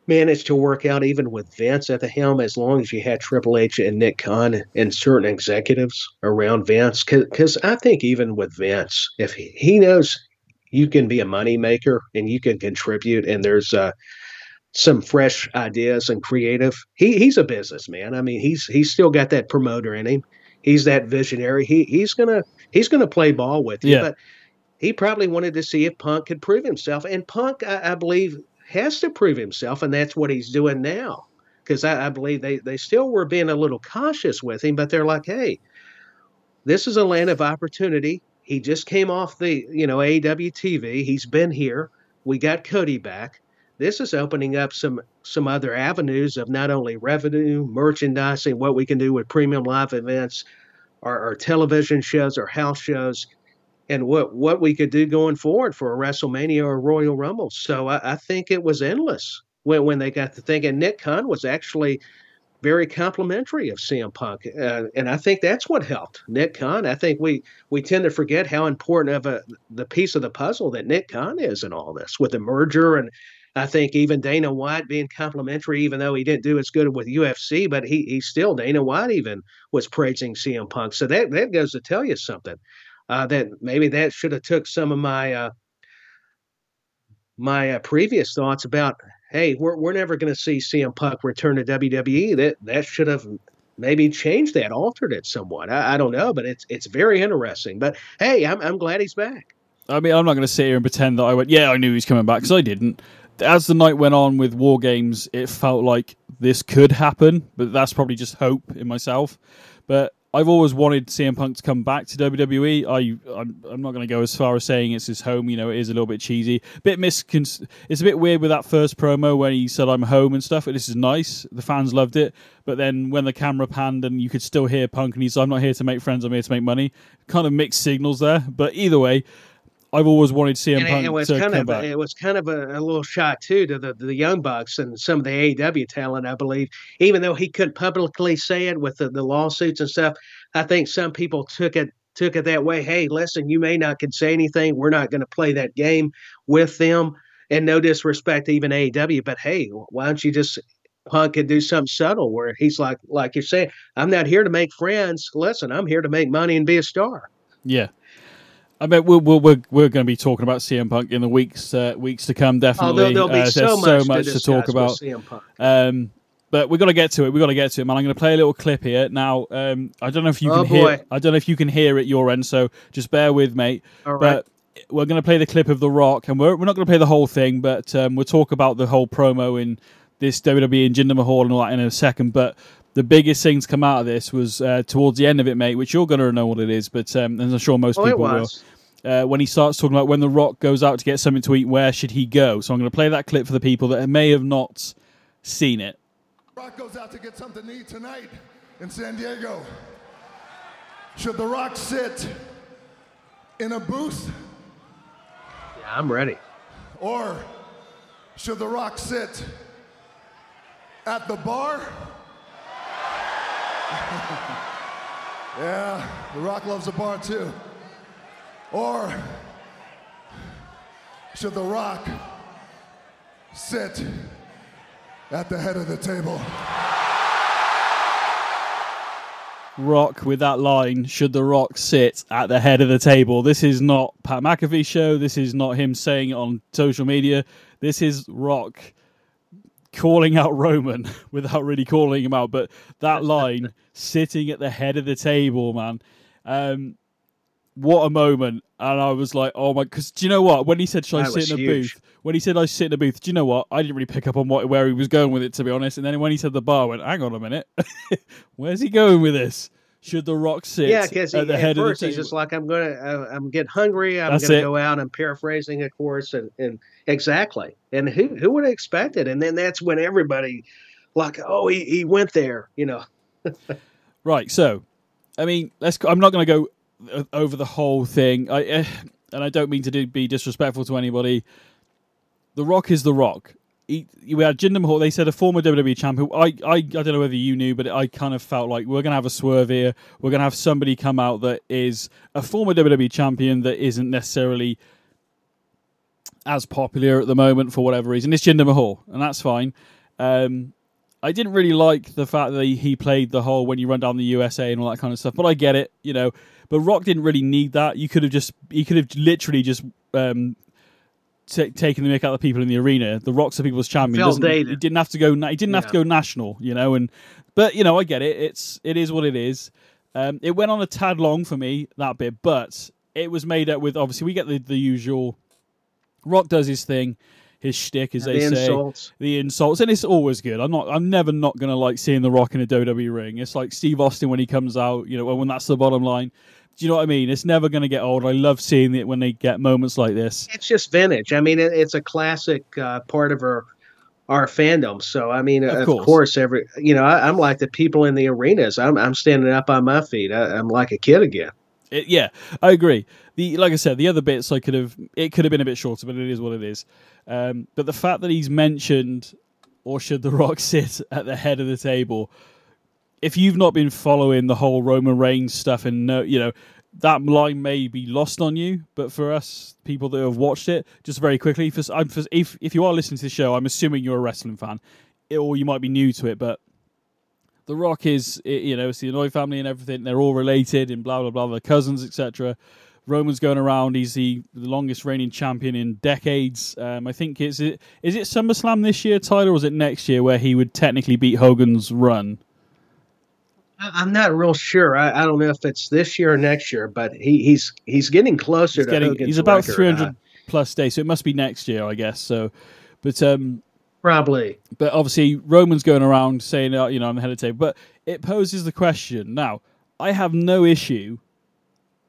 managed to work out even with Vince at the helm as long as you had Triple H and Nick Khan and certain executives around Vince. Because I think even with Vince, if he, he knows you can be a moneymaker and you can contribute, and there's uh, some fresh ideas and creative. He he's a businessman. I mean, he's he's still got that promoter in him. He's that visionary. He he's gonna he's gonna play ball with you. Yeah. But he probably wanted to see if Punk could prove himself. And Punk, I, I believe, has to prove himself, and that's what he's doing now. Because I, I, believe they, they still were being a little cautious with him, but they're like, hey, this is a land of opportunity. He just came off the, you know, AEW TV. He's been here. We got Cody back. This is opening up some some other avenues of not only revenue, merchandising, what we can do with premium live events, our, our television shows, our house shows, and what what we could do going forward for a WrestleMania or Royal Rumble. So I, I think it was endless when when they got to thinking. Nick Khan was actually very complimentary of CM Punk, uh, and I think that's what helped Nick Khan. I think we we tend to forget how important of a the piece of the puzzle that Nick Khan is in all this with the merger and. I think even Dana White being complimentary, even though he didn't do as good with UFC, but he he still Dana White even was praising CM Punk. So that that goes to tell you something uh, that maybe that should have took some of my uh, my uh, previous thoughts about hey we're, we're never going to see CM Punk return to WWE that that should have maybe changed that altered it somewhat. I, I, don't know but it's it's very interesting. But hey I'm, I'm glad he's back. I mean I'm not going to sit here and pretend that I went yeah I knew he was coming back because I didn't. As the night went on with War Games it felt like this could happen but that's probably just hope in myself. But I've always wanted CM Punk to come back to WWE. I I'm, I'm not going to go as far as saying it's his home. You know, it is a little bit cheesy, bit miscon. It's a bit weird with that first promo when he said "I'm home" and stuff. This is nice. The fans loved it. But then when the camera panned and you could still hear Punk and he's "I'm not here to make friends. I'm here to make money." Kind of mixed signals there. But either way, I've always wanted CM and Punk it was to kind come of, back. It was kind of a, a, little shot too to the, the Young Bucks and some of the AEW talent, I believe. Even though he couldn't publicly say it with the, the lawsuits and stuff, I think some people took it took it that way. Hey, listen, you may not can say anything. We're not going to play that game with them. And no disrespect to even AEW, but hey, why don't you just Punk could do something subtle where he's like, like you're saying, I'm not here to make friends. Listen, I'm here to make money and be a star. Yeah. I mean, we're we're we're, we're going to be talking about CM Punk in the weeks uh, weeks to come. Oh, Definitely, there'll, there'll be Uh, so there's much, so much to, to, talk about. CM Punk. Um, but we've got to get to it. We've got to get to it, man. I'm going to play a little clip here now. Um, I don't know if you Oh, can hear. boy. I don't know if you can hear at your end, so just bear with, mate. All right. But we're going to play the clip of The Rock, and we're we're not going to play the whole thing, but um, we'll talk about the whole promo in this WWE and Jinder Mahal and all that in a second. But the biggest thing to come out of this was uh, towards the end of it, mate, which you're going to know what it is, but um, I'm sure most Oh, people will. Uh, when he starts talking about when The Rock goes out to get something to eat, where should he go? So I'm going to play that clip for the people that may have not seen it. Rock goes out to get something to eat tonight in San Diego. Should The Rock sit in a booth Yeah, I'm ready. or should The Rock sit at the bar? yeah, The Rock loves a bar too. Or should The Rock sit at the head of the table? Rock with that line, should The Rock sit at the head of the table? This is not Pat McAfee show. This is not him saying it on social media. This is Rock calling out Roman without really calling him out. But that line, sitting at the head of the table, man. Um, what a moment. And I was like, oh my, because do you know what? When he said, should I sit in a huge. booth? When he said, I sit in a booth, do you know what? I didn't really pick up on what where he was going with it, to be honest. And then when he said the bar, I went, hang on a minute. Where's he going with this? Should The Rock sit Yeah, because at the head of the first he's table? just like, I'm gonna, uh, I'm getting hungry. I'm gonna go out. I'm paraphrasing, of course, and and exactly. And who who would have expected? And then that's when everybody, like, oh, he he went there. You know, Right. So, I mean, let's. go- I'm not going to go over the whole thing. I uh, and I don't mean to do, be disrespectful to anybody. The Rock is the Rock. He, we had Jinder Mahal. They said a former WWE champion. I, I, I don't know whether you knew, but I kind of felt like we're to have a swerve here. We're to have somebody come out that is a former WWE champion that isn't necessarily as popular at the moment for whatever reason. It's Jinder Mahal, and that's fine. Um, I didn't really like the fact that he played the whole when you run down the USA and all that kind of stuff, but I get it, you know. But Rock didn't really need that. You could have just, he could have literally just um, t- taken the mick out of the people in the arena. The Rock's the people's champion. Felt doesn't- He didn't have to go. na- He didn't have to go national, you know. And but you know, I get it. It's it is what it is. Um, it went on a tad long for me that bit, but it was made up with obviously we get the the usual. Rock does his thing, his shtick, as the they say insults. the insults, and it's always good. I'm not, I'm never not gonna like seeing The Rock in a WWE ring. It's like Steve Austin when he comes out, you know, when that's the bottom line. Do you know what I mean? It's never gonna get old. I love seeing it when they get moments like this. It's just vintage. I mean, it, it's a classic uh, part of our our fandom. So I mean, Of of, course. course. every you know, I, I'm like the people in the arenas. I'm I'm standing up on my feet. I, I'm like a kid again. It, yeah, I agree. The like I said, the other bits I could have it could have been a bit shorter, but it is what it is. Um, but the fact that he's mentioned, or should The Rock sit at the head of the table? If you've not been following the whole Roman Reigns stuff, and you know that line may be lost on you, but for us people that have watched it, just very quickly, for, for, if if you are listening to the show, I'm assuming you're a wrestling fan, or you might be new to it, but the Rock is, you know, it's the Anoa'i family and everything. They're all related and blah blah blah. They're cousins, etc. Roman's going around. He's the, the longest reigning champion in decades. Um, I think is it is it SummerSlam this year, Tyler, or is it next year where he would technically beat Hogan's run? I'm not real sure. I, I don't know if it's this year or next year, but he, he's he's getting closer He's to getting Hogan's he's about record. 300 Uh, plus days, so it must be next year, I guess. So, but um, probably. but obviously Roman's going around saying, uh, you know, I'm the head of the table. But it poses the question. Now, I have no issue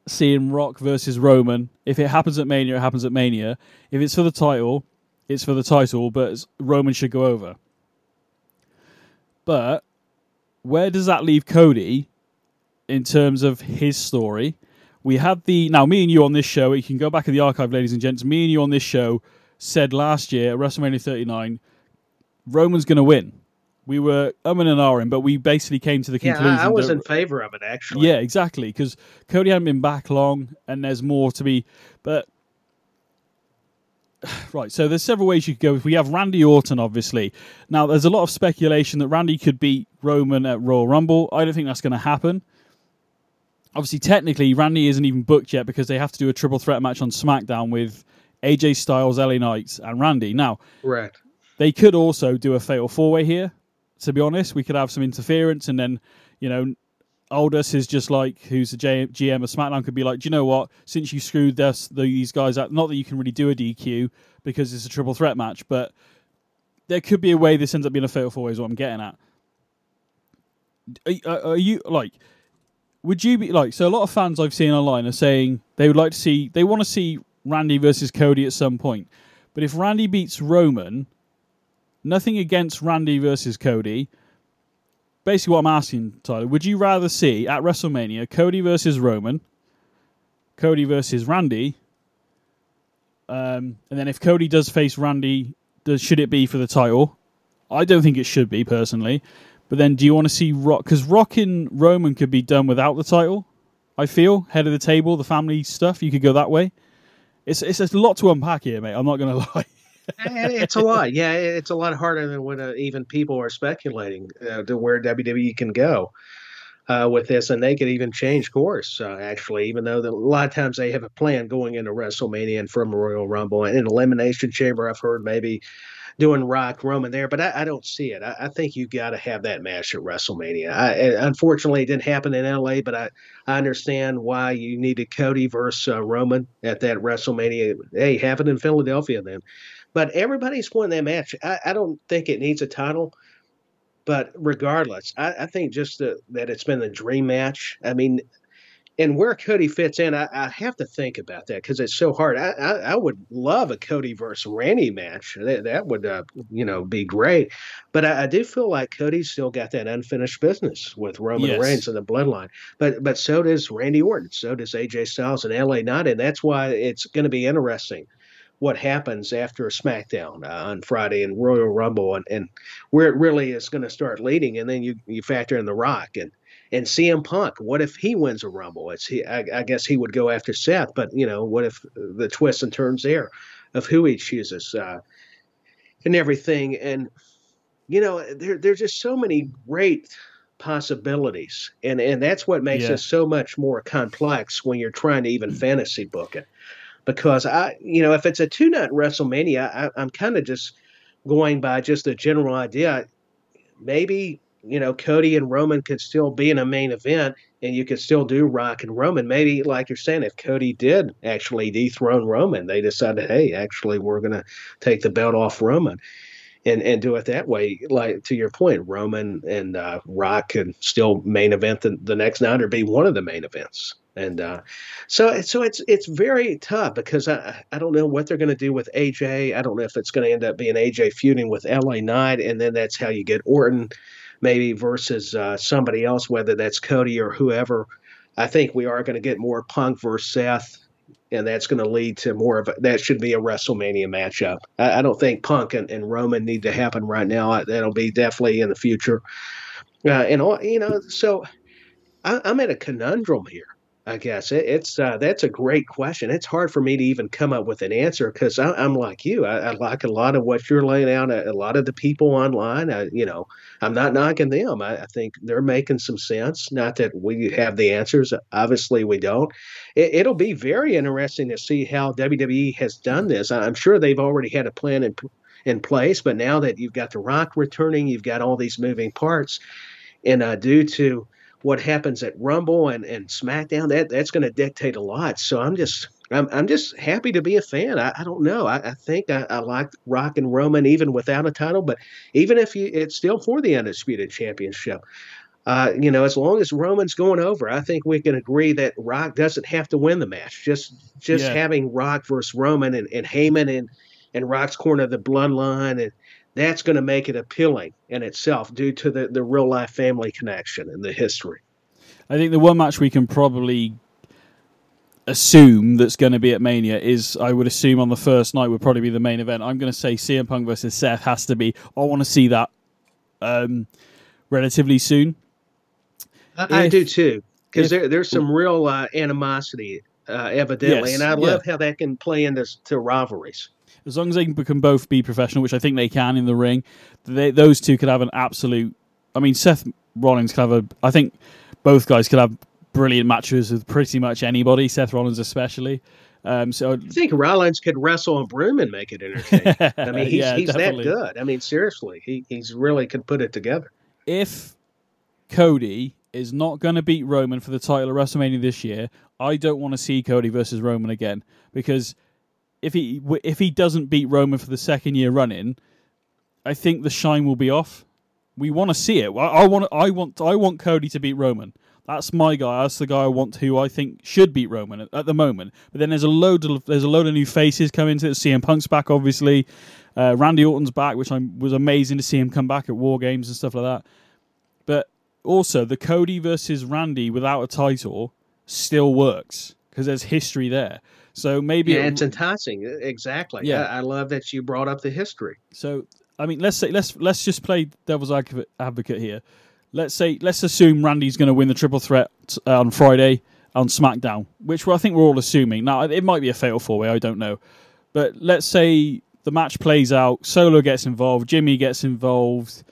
seeing Rock versus Roman. If it happens at Mania, it happens at Mania. If it's for the title, it's for the title, but Roman should go over. But where does that leave Cody in terms of his story? We had the now me and you on this show. You can go back in the archive, ladies and gents. Me and you on this show said last year at WrestleMania 39, Roman's going to win. We were umming and ahhing, but we basically came to the conclusion. I, I was that- in favor of it actually. yeah, exactly. Because Cody hadn't been back long, and there's more to be. But Right, so there's several ways you could go. If we have Randy Orton, obviously. Now, there's a lot of speculation that Randy could beat Roman at Royal Rumble. I don't think that's going to happen. Obviously, technically, Randy isn't even booked yet because they have to do a triple threat match on SmackDown with AJ Styles, LA Knights, and Randy. Now, Right. they could also do a fatal four way here. To be honest, we could have some interference, and then you know, Aldis is just like who's the GM of SmackDown could be like, do you know what? Since you screwed us, these guys out, not that you can really do a DQ because it's a triple threat match, but there could be a way this ends up being a fatal four. Is what I'm getting at. Are, are you like? Would you be like? So a lot of fans I've seen online are saying they would like to see, they want to see Randy versus Cody at some point. But if Randy beats Roman, nothing against Randy versus Cody. Basically, what I'm asking, Tyler, would you rather see at WrestleMania Cody versus Roman, Cody versus Randy, um, and then if Cody does face Randy, does should it be for the title? I don't think it should be personally. But then, do you want to see Rock? Because Rock and Roman could be done without the title. I feel head of the table, the family stuff. You could go that way. It's it's a lot to unpack here, mate. I'm not going to lie. And it's a lot. Yeah, it's a lot harder than what uh, even people are speculating uh, to where WWE can go uh, with this, and they could even change course. Uh, actually, even though the, a lot of times they have a plan going into WrestleMania and from Royal Rumble and an Elimination Chamber, I've heard maybe doing Rock Roman there, but I, I don't see it. I, I think you got to have that match at WrestleMania. I, unfortunately, it didn't happen in LA, but I, I understand why you needed Cody versus uh, Roman at that WrestleMania. Hey, have it in Philadelphia then. But everybody's won that match. I, I don't think it needs a title. But regardless, I, I think just the, that it's been the dream match. I mean, and where Cody fits in, I, I have to think about that because it's so hard. I, I, I, would love a Cody versus Randy match. That, that would, uh, you know, be great. But I, I, do feel like Cody's still got that unfinished business with Roman Yes. Reigns and the Bloodline. But but so does Randy Orton. So does AJ Styles and LA Knight, and that's why it's going to be interesting what happens after a SmackDown uh, on Friday and Royal Rumble and, and where it really is going to start leading. And then you, you factor in The Rock and, and CM Punk. What if he wins a Rumble? It's he, I, I guess he would go after Seth, but you know, what if the twists and turns there of who he chooses uh, and everything? And you know, there there's just so many great possibilities, and and that's what makes Yeah. it so much more complex when you're trying to even fantasy book it because I, you know, if it's a two night WrestleMania, I, I'm kind of just going by just a general idea. Maybe you know Cody and Roman could still be in a main event, and you could still do Rock and Roman. Maybe, like you're saying, if Cody did actually dethrone Roman, they decided, hey, actually, we're going to take the belt off Roman. And, and do it that way, like to your point, Roman and uh, Rock could still main event the, the next night or be one of the main events. And uh, so, so it's it's very tough because I I don't know what they're going to do with AJ. I don't know if it's going to end up being AJ feuding with LA Knight, and then that's how you get Orton, maybe versus uh, somebody else, whether that's Cody or whoever. I think we are going to get more Punk versus Seth, and that's going to lead to more of a, that should be a WrestleMania matchup. I, I don't think Punk and, and Roman need to happen right now. That'll be definitely in the future. Uh, and all you know, so I, I'm at a conundrum here. I guess it, it's uh, that's a great question. It's hard for me to even come up with an answer because I'm like you. I, I like a lot of what you're laying out. A, a lot of the people online, I, you know, I'm not knocking them. I, I think they're making some sense. Not that we have the answers. Obviously, we don't. It, it'll be very interesting to see how WWE has done this. I'm sure they've already had a plan in in place, but now that you've got The Rock returning, you've got all these moving parts, and uh, due to what happens at Rumble and, and SmackDown, that that's going to dictate a lot. So I'm just I'm I'm just happy to be a fan. I, I don't know. I, I think I, I like Rock and Roman even without a title, but even if you, it's still for the undisputed championship. Uh, you know, as long as Roman's going over, I think we can agree that Rock doesn't have to win the match. Just just Yeah. having Rock versus Roman and, and Heyman and and Rock's corner of the bloodline and that's going to make it appealing in itself due to the, the real life family connection and the history. I think the one match we can probably assume that's going to be at Mania is, I would assume, on the first night would probably be the main event. I'm going to say CM Punk versus Seth has to be. I want to see that um, relatively soon. I, I do too, because there, there's some real uh, animosity, uh, evidently, Yes, and I yeah. love how that can play into to rivalries. As long as they can both be professional, which I think they can in the ring, they, those two could have an absolute. I mean, Seth Rollins could have a. I think both guys could have brilliant matches with pretty much anybody. Seth Rollins especially. Um, so I think Rollins could wrestle a broom and make it entertaining. I mean, he's, Yeah, he's that good. I mean, seriously, he he's really could put it together. if Cody is not going to beat Roman for the title of WrestleMania this year, I don't want to see Cody versus Roman again because if he if he doesn't beat Roman for the second year running, I think the shine will be off. We want to see it. I, I want I want I want Cody to beat Roman. That's my guy. That's the guy I want who I think should beat Roman at, at the moment. But then there's a load of there's a load of new faces coming to it. CM Punk's back, obviously. Uh, Randy Orton's back, which I was amazing to see him come back at War Games and stuff like that. But also the Cody versus Randy without a title still works because there's history there. So maybe Yeah, it- it's enticing. E, Exactly. Yeah. I, I love that you brought up the history. So I mean, let's say let's let's just play devil's advocate advocate here. Let's say let's assume Randy's going to win the triple threat uh, on Friday on SmackDown, which I think we're all assuming. Now it might be a fatal four way, I don't know, but let's say the match plays out. Solo gets involved, Jimmy gets involved.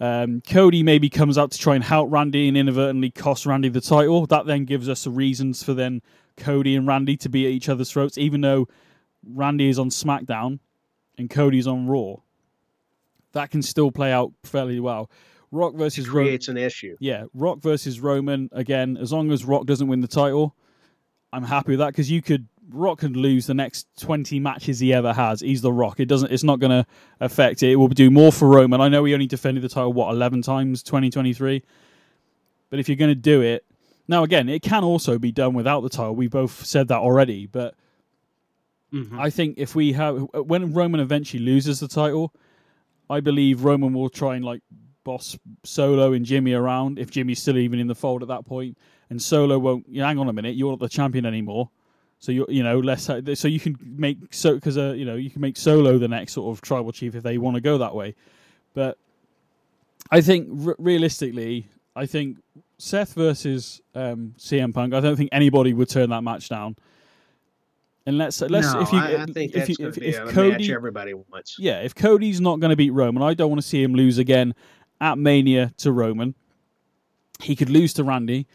Um, Cody maybe comes out to try and help Randy and inadvertently cost Randy the title. That then gives us the reasons for then Cody and Randy to be at each other's throats, even though Randy is on SmackDown and Cody's on Raw. That can still play out fairly well. Rock versus Roman. Creates an issue. Yeah, Rock versus Roman again. As long as Rock doesn't win the title, I'm happy with that because you could Rock could lose the next 20 matches he ever has. He's the Rock. It doesn't. It's not going to affect it. It will do more for Roman. I know he only defended the title what 11 times 2023, but if you're going to do it now, again, it can also be done without the title. We both said that already, but mm-hmm. I think if we have uh, when Roman eventually loses the title, I believe Roman will try and like boss Solo and Jimmy around if Jimmy's still even in the fold at that point, and Solo won't. You know, hang on a minute, you're not the champion anymore. So you you know less uh, so you can make so because uh, you know you can make Solo the next sort of tribal chief if they want to go that way, but I think r- realistically, I think Seth versus um, CM Punk. I don't think anybody would turn that match down. And let's let's no, if you I, I think if you, if, if Cody everybody wants. yeah, if Cody's not going to beat Roman, I don't want to see him lose again at Mania to Roman. He could lose to Randy,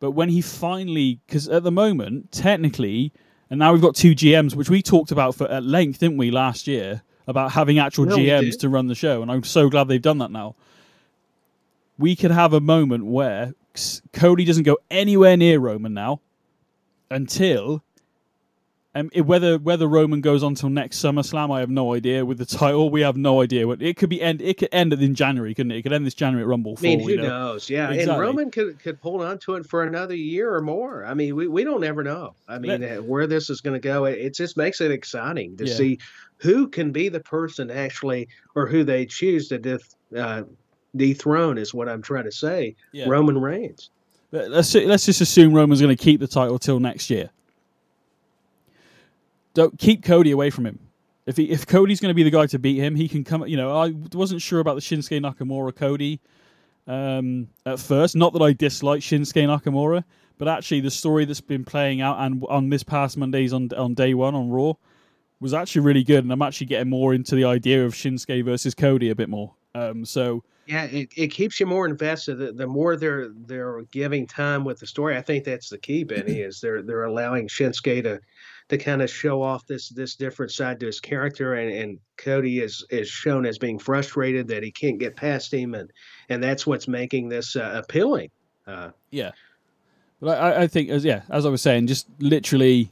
but when he finally, because at the moment, technically, and now we've got two GMs, which we talked about for at length, didn't we, last year, about having actual No, GMs to run the show, and I'm so glad they've done that now. We could have a moment where Cody doesn't go anywhere near Roman now until um, it- whether whether Roman goes on till next SummerSlam, I have no idea. With the title, we have no idea. What it could be end. It could end in January, couldn't it? It could end this January at Rumble. I mean, who know. knows? Yeah, and Roman could could hold on to it for another year or more. I mean, we, we don't ever know. I mean, uh, where this is going to go, it, it just makes it exciting to Yeah. see who can be the person actually, or who they choose to deth, uh, dethrone. Is what I'm trying to say. Yeah. Roman Reigns. But let's let's just assume Roman's going to keep the title till next year. Don't keep Cody away from him. If he, if Cody's going to be the guy to beat him, he can come. You know, I wasn't sure about the Shinsuke Nakamura Cody um, at first. Not that I dislike Shinsuke Nakamura, but actually the story that's been playing out and on this past Mondays on on day one on Raw was actually really good, and I'm actually getting more into the idea of Shinsuke versus Cody a bit more. Um, so Yeah, it, it keeps you more invested. The, the more they're they're giving time with the story, I think that's the key, Benny. is they're they're allowing Shinsuke to to kind of show off this this different side to his character, and, and Cody is is shown as being frustrated that he can't get past him, and and that's what's making this uh, appealing. Uh, Yeah, but I, I- I think as yeah, as I was saying, just literally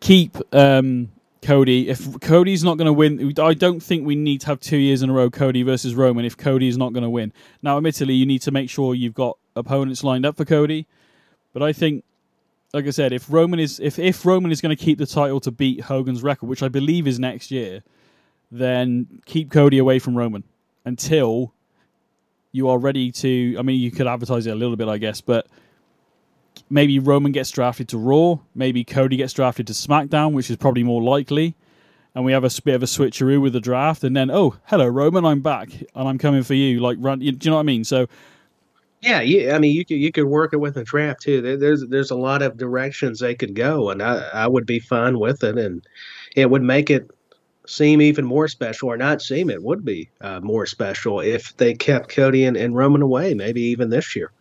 keep um, Cody. If Cody's not going to win, I don't think we need to have two years in a row Cody versus Roman. If Cody is not going to win, now admittedly, you need to make sure you've got opponents lined up for Cody. But I think, like I said, if Roman is if if Roman is going to keep the title to beat Hogan's record, which I believe is next year, then keep Cody away from Roman until you are ready to. I mean, you could advertise it a little bit, I guess, but maybe Roman gets drafted to Raw, maybe Cody gets drafted to SmackDown, which is probably more likely. And we have a bit of a switcheroo with the draft, and then oh, hello Roman, I'm back and I'm coming for you. Like, run, you, do you know what I mean? So yeah, you, I mean, you could you could work it with a draft too. There, there's there's a lot of directions they could go, and I I would be fine with it. And it would make it seem even more special, or not seem it would be uh, more special if they kept Cody and, and Roman away, maybe even this year.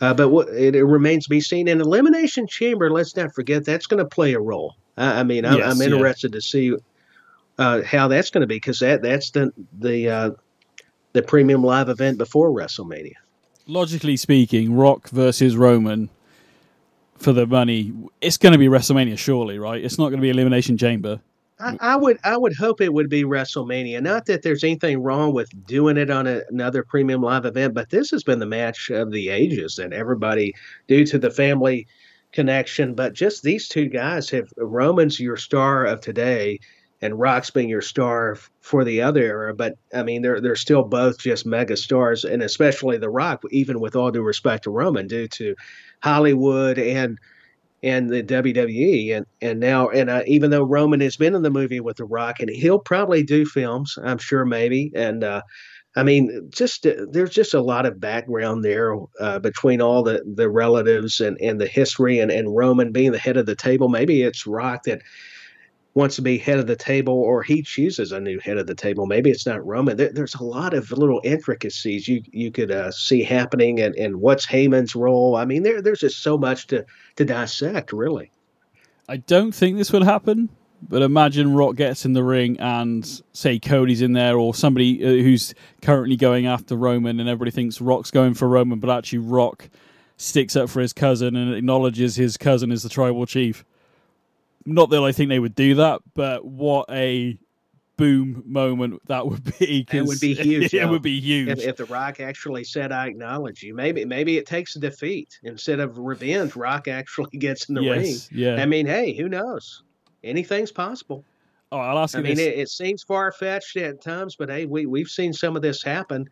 Uh, but what, it, it, remains to be seen. In Elimination Chamber, let's not forget that's going to play a role. I, I mean, I'm, yes, I'm interested yeah. to see uh, how that's going to be because that that's the the uh, the premium live event before WrestleMania. Logically speaking, Rock versus Roman for the money, it's going to be WrestleMania, surely, right? It's not going to be Elimination Chamber. I, mm. I, would I would hope it would be WrestleMania. Not that there's anything wrong with doing it on a, another premium live event, but this has been the match of the ages, and everybody, due to the family connection, but just these two guys have Roman's your star of today, and Rock's being your star for the other era. But I mean, they're they're still both just mega stars, and especially the Rock, even with all due respect to Roman, due to Hollywood and and the WWE, and and now and uh, even though Roman has been in the movie with The Rock, and he'll probably do films, I'm sure maybe, and uh, I mean, just uh, there's just a lot of background there uh, between all the the relatives and and the history, and and Roman being the head of the table. Maybe it's Rock that wants to be head of the table or he chooses a new head of the table. Maybe it's not Roman. There, there's a lot of little intricacies you you could uh, see happening and, and what's Heyman's role. I mean, there there's just so much to, to dissect, really. I don't think this will happen, but imagine Rock gets in the ring and say Cody's in there or somebody uh, who's currently going after Roman and everybody thinks Rock's going for Roman, but actually Rock sticks up for his cousin and acknowledges his cousin is the tribal chief. Not that I think they would do that, but what a boom moment that would be. It would be huge. it would be huge if, if, The Rock actually said, "I acknowledge you." Maybe maybe it takes a defeat instead of revenge. Rock actually gets in the yes, ring. Yeah. I mean, hey, who knows? Anything's possible. Oh, I'll ask you. I mean, it, it, seems far fetched at times, but hey, we we've seen some of this happen,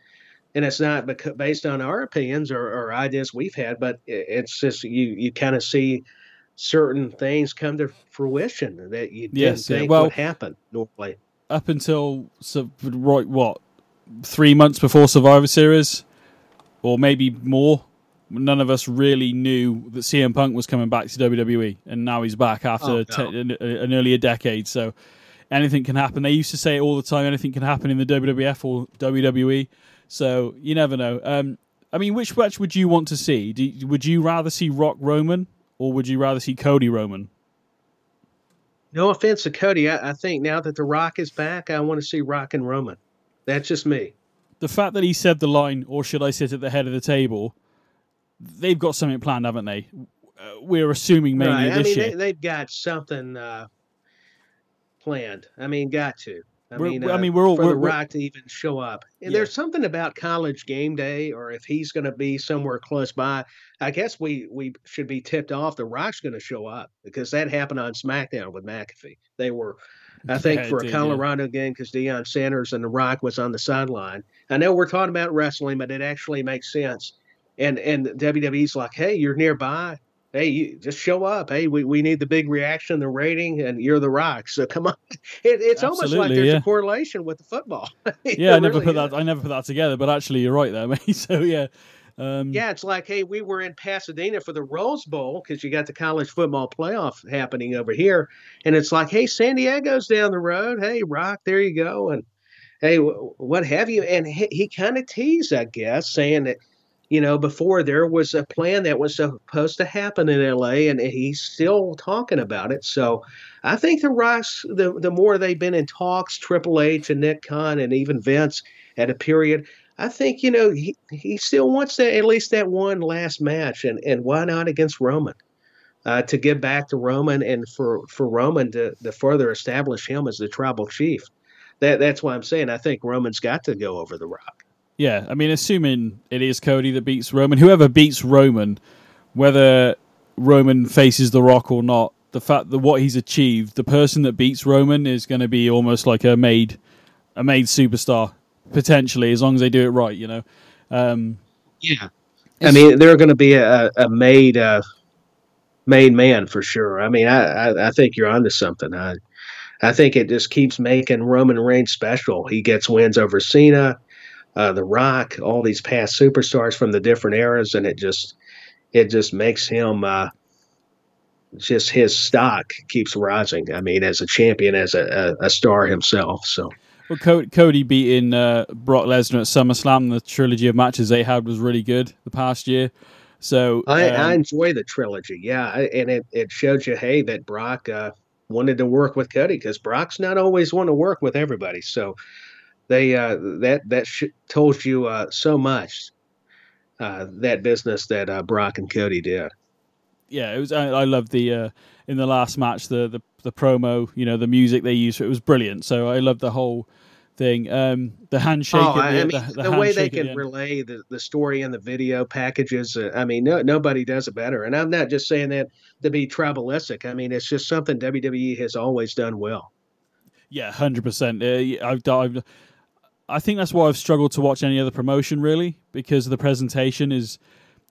and it's not based on our opinions or, or ideas we've had, but it's just you you kind of see certain things come to fruition that you didn't yes, think yeah. well, would happen normally. Up until so, right, what three months before Survivor Series, or maybe more, none of us really knew that CM Punk was coming back to WWE, and now he's back after oh, no. te- an, an earlier decade. So anything can happen. They used to say it all the time: anything can happen in the WWF or WWE. So you never know. Um, I mean, which match would you want to see? Do, would you rather see Rock Roman or would you rather see Cody Roman? No offense to Cody. I, I think now that The Rock is back, I want to see Rock and Roman. That's just me. The fact that he said the line, or should I sit at the head of the table, they've got something planned, haven't they? Uh, we're assuming maybe right. this I mean, year. They, have got something uh, planned. I mean, got to. I we're, mean, I mean, we're all for we're, the Rock to even show up. And yeah. there's something about college game day, or if he's going to be somewhere close by. I guess we we should be tipped off. The Rock's going to show up because that happened on SmackDown with McAfee. They were, I think, yeah, for a Colorado yeah. game because Deion Sanders and The Rock was on the sideline. I know we're talking about wrestling, but it actually makes sense. And and WWE's like, hey, you're nearby hey, you just show up. Hey, we, we need the big reaction, the rating, and you're the rock. So come on. It, it's Absolutely, almost like there's yeah. a correlation with the football. yeah, I never put that. I never put that together, but actually, you're right there, mate. So yeah. Um, yeah, it's like, hey, we were in Pasadena for the Rose Bowl because you got the college football playoff happening over here, and it's like, hey, San Diego's down the road. Hey, Rock, there you go, and hey, what have you? And he, he kind of teased, I guess, saying that you know, before there was a plan that was supposed to happen in LA, and he's still talking about it. So I think the Rocks, the, the more they've been in talks, Triple H and Nick Khan and even Vince at a period, I think, you know, he, he still wants that, at least that one last match. And, and why not against Roman? Uh, to give back to Roman and for, for Roman to, to further establish him as the tribal chief. That, that's why I'm saying I think Roman's got to go over the Rock. Yeah, I mean, assuming it is Cody that beats Roman, whoever beats Roman, whether Roman faces The Rock or not, the fact that what he's achieved, the person that beats Roman is going to be almost like a made, a made superstar potentially, as long as they do it right. You know. Um, yeah, I mean, they're going to be a, a made, uh, made man for sure. I mean, I, I, I think you're onto something. I, I think it just keeps making Roman Reigns special. He gets wins over Cena uh, The Rock, all these past superstars from the different eras, and it just it just makes him uh, just his stock keeps rising. I mean, as a champion, as a, a, a star himself. So. Well, Co- Cody beating uh, Brock Lesnar at SummerSlam, the trilogy of matches they had was really good the past year. So I, um, I enjoy the trilogy, yeah, and it, it showed you, hey, that Brock uh, wanted to work with Cody because Brock's not always want to work with everybody. So they uh, that that sh- told you uh, so much uh, that business that uh, Brock and Cody did. yeah, it was. I, I love the uh, in the last match the, the the promo. You know, the music they used. For it was brilliant. So I love the whole thing. Um, the handshake. Oh, I, the, mean, the, the, the way they can relay the, the story and the video packages. Uh, I mean, no, nobody does it better. And I'm not just saying that to be tribalistic. I mean, it's just something WWE has always done well. Yeah, hundred percent. I've, I've, I think that's why I've struggled to watch any other promotion really because the presentation is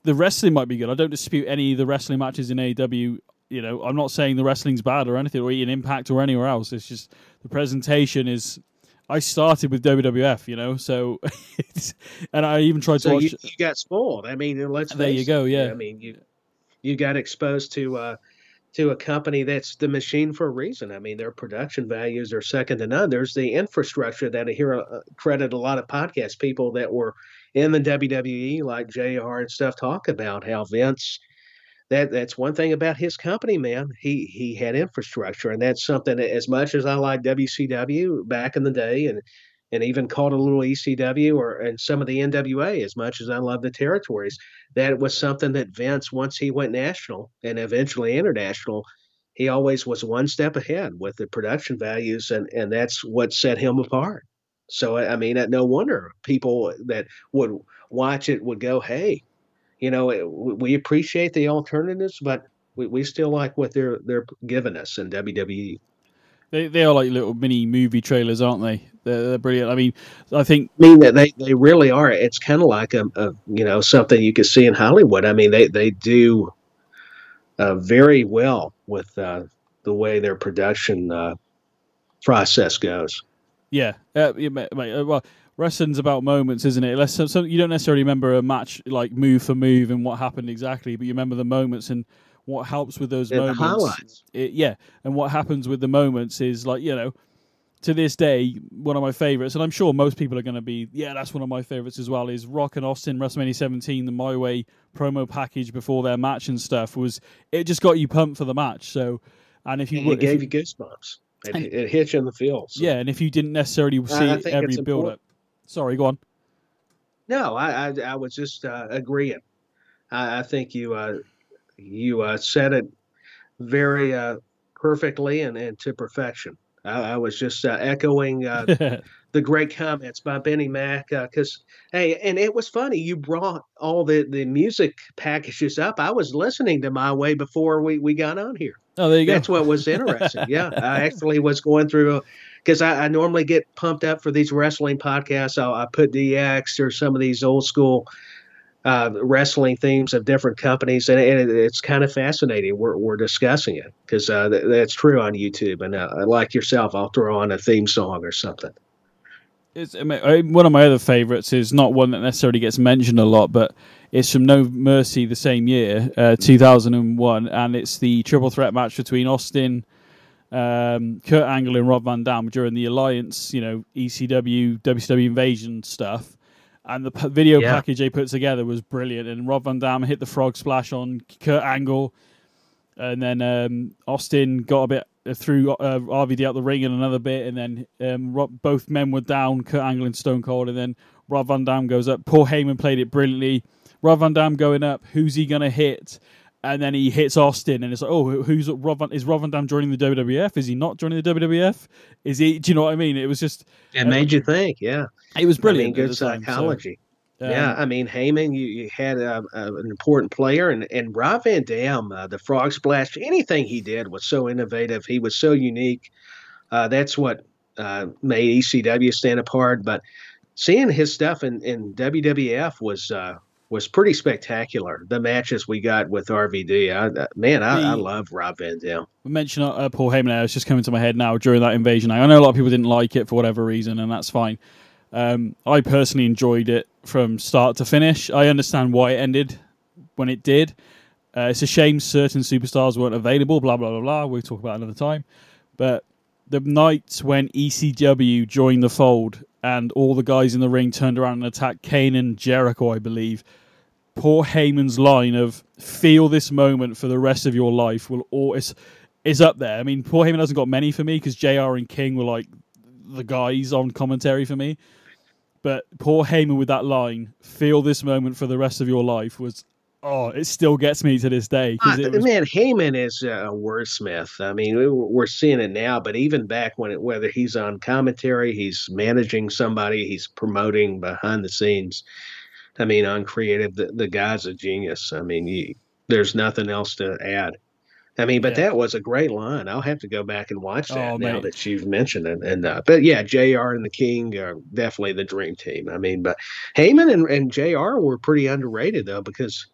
the wrestling might be good. I don't dispute any of the wrestling matches in AEW. You know, I'm not saying the wrestling's bad or anything, or in Impact or anywhere else. It's just the presentation is. I started with WWF, you know, so and I even tried to watch. you, you got spoiled. I mean, let's There you go, yeah. I mean, you you got exposed to uh, to a company that's the machine for a reason. I mean, their production values are second to none. There's the infrastructure that I hear uh, credit a lot of podcast people that were in the WWE, like JR and stuff, talk about how Vince. That that's one thing about his company, man. He he had infrastructure, and that's something. that As much as I like WCW back in the day, and and even called a little ECW or and some of the NWA as much as I love the territories. That was something that Vince, once he went national and eventually international, he always was one step ahead with the production values, and and that's what set him apart. So I mean, no wonder people that would watch it would go, "Hey, you know, it- we appreciate the alternatives, but we, we still like what they're they're giving us in E." WWE." They they are like little mini movie trailers, aren't they? They're, they're brilliant. I mean, I think I mean that they, they really are. It's kind of like a, a you know something you could see in Hollywood. I mean they they do uh, very well with uh, the way their production uh, process goes. Yeah, uh, yeah, mate, mate, uh, well, wrestling's about moments, isn't it? Unless some, you don't necessarily remember a match like move for move and what happened exactly, but you remember the moments and what helps with those the moments. It- yeah, and what happens with the moments is like you know, to this day, one of my favorites, and I'm sure most people are going to be, yeah, that's one of my favorites as well. Is Rock and Austin WrestleMania 17, the My Way promo package before their match and stuff was it just got you pumped for the match. So, and if you would, it if gave you- goosebumps. It, it hit you in the feels. yeah, and if you didn't necessarily see every build up, sorry, go on. No, I I, I was just uh, agreeing. I, I think you uh, you uh, said it very uh, perfectly and, and to perfection. I, I was just uh, echoing uh, the great comments by Benny Mack because hey, and it was funny. You brought all the the music packages up. I was listening to My Way before we we got on here. Oh, there you go. That's what was interesting. yeah, I actually was going through because I, I normally get pumped up for these wrestling podcasts. I'll, I put DX or some of these old school uh, wrestling themes of different companies, and, it, it's kind of fascinating. We're, we're discussing it because uh, th- that's true on YouTube. And uh, like yourself, I'll throw on a theme song or something. It's, one of my other favourites is not one that necessarily gets mentioned a lot, but it's from No Mercy the same year, uh, 2001, and it's the triple threat match between Austin, um, Kurt Angle, and Rob Van Dam during the Alliance, you know, ECW, WCW Invasion stuff. And the p- video Yeah. package they put together was brilliant. And Rob Van Dam hit the frog splash on Kurt Angle, and then um, Austin got a bit uh, threw uh, RVD out the ring in another bit, and then um, Rob, both men were down, Kurt Angle and Stone Cold, and then Rob Van Dam goes up. Paul Heyman played it brilliantly. Rob Van Dam going up, who's he gonna hit? And then he hits Austin, and it's like, oh, who's Rob? Van, is Rob Van Dam joining the WWF? Is he not joining the WWF? Is he? Do you know what I mean? It was just, It made you think, yeah. it was brilliant. I mean, good time, so, psychology. um, yeah, I mean Heyman, you, you had uh, uh, an important player, and and Rob Van Dam, uh, the Frog Splash, anything he did was so innovative. He was so unique. Uh, that's what uh, made ECW stand apart. But seeing his stuff in, in WWF was uh, was pretty spectacular. The matches we got with RVD, I, uh, man, I, I love Rob Van Dam. We mentioned uh, Paul Heyman. there, It's just coming to my head now during that invasion. I know a lot of people didn't like it for whatever reason, and that's fine. Um, I personally enjoyed it from start to finish. I understand why it ended when it did. Uh, it's a shame certain superstars weren't available. Blah blah blah blah. We'll talk about it another time. But the night when ECW joined the fold and all the guys in the ring turned around and attacked Kane and Jericho, I believe. Paul Heyman's line of "feel this moment for the rest of your life" will always is up there. I mean, Paul Heyman hasn't got many for me because Jr. and King were like the guys on commentary for me. But Paul Heyman with that line, "Feel this moment for the rest of your life," was oh, it still gets me to this day. Uh, was- man, Heyman is a wordsmith. I mean, we- we're seeing it now, but even back when it, whether he's on commentary, he's managing somebody, he's promoting behind the scenes. I mean, on creative, the, the guy's a genius. I mean, you, there's nothing else to add. I mean, but Yeah. that was a great line. I'll have to go back and watch that Oh, now that you've mentioned it. And uh, but yeah, Jr. and the King are definitely the dream team. I mean, but Heyman and, and Jr. were pretty underrated though because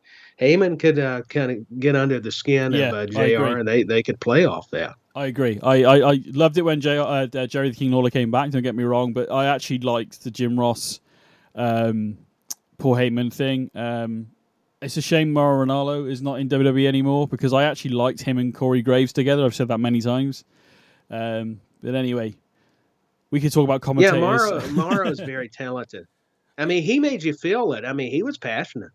Heyman could uh, kind of get under the skin Yeah, of uh, Jr. and they they could play off that. I agree. I, I, I loved it when J, uh, uh, Jerry the King Lawler came back. Don't get me wrong, but I actually liked the Jim Ross, um, Paul Heyman thing. Um, it's a shame Mauro Ranallo is not in WWE anymore because I actually liked him and Corey Graves together. I've said that many times. Um, but anyway, we could talk about commentators. Yeah. Mauro Mauro's very talented. I mean, he made you feel it. I mean, he was passionate.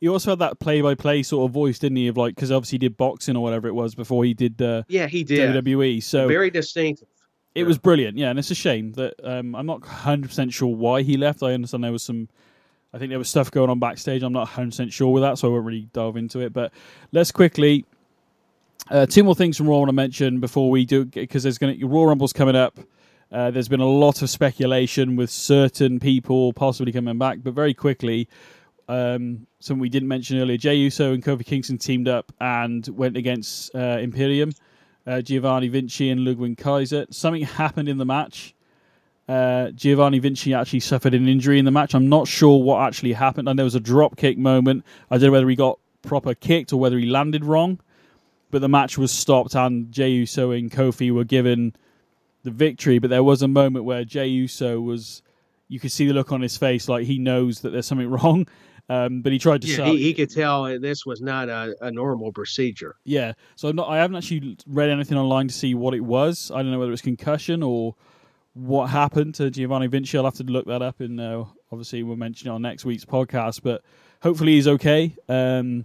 He also had that play-by-play sort of voice, didn't he? Of like because obviously he did boxing or whatever it was before he did uh, Yeah, he did. WWE. So very distinctive. It was brilliant, yeah, and it's a shame that um, I'm not 100 percent sure why he left. I understand there was some, I think there was stuff going on backstage. I'm not 100 percent sure with that, so I won't really delve into it. But let's quickly uh, two more things from Raw I want to mention before we do because there's going to Raw Rumble's coming up. Uh, there's been a lot of speculation with certain people possibly coming back, but very quickly, um, something we didn't mention earlier: Jey Uso and Kofi Kingston teamed up and went against uh, Imperium, uh, Giovanni Vinci and Ludwig Kaiser. Something happened in the match. Uh, Giovanni Vinci actually suffered an injury in the match. I'm not sure what actually happened. And there was a drop kick moment. I don't know whether he got proper kicked or whether he landed wrong. But the match was stopped, and Jey Uso and Kofi were given the victory. But there was a moment where Jey Uso was, you could see the look on his face, like he knows that there's something wrong. Um, but he tried to Yeah, sell. he, he could tell this was not a, a normal procedure. Yeah, so I'm not, I haven't actually read anything online to see what it was. I don't know whether it's concussion or what happened to Giovanni Vinci. I'll have to look that up, and uh, obviously we'll mention it on next week's podcast. But hopefully he's okay. Um,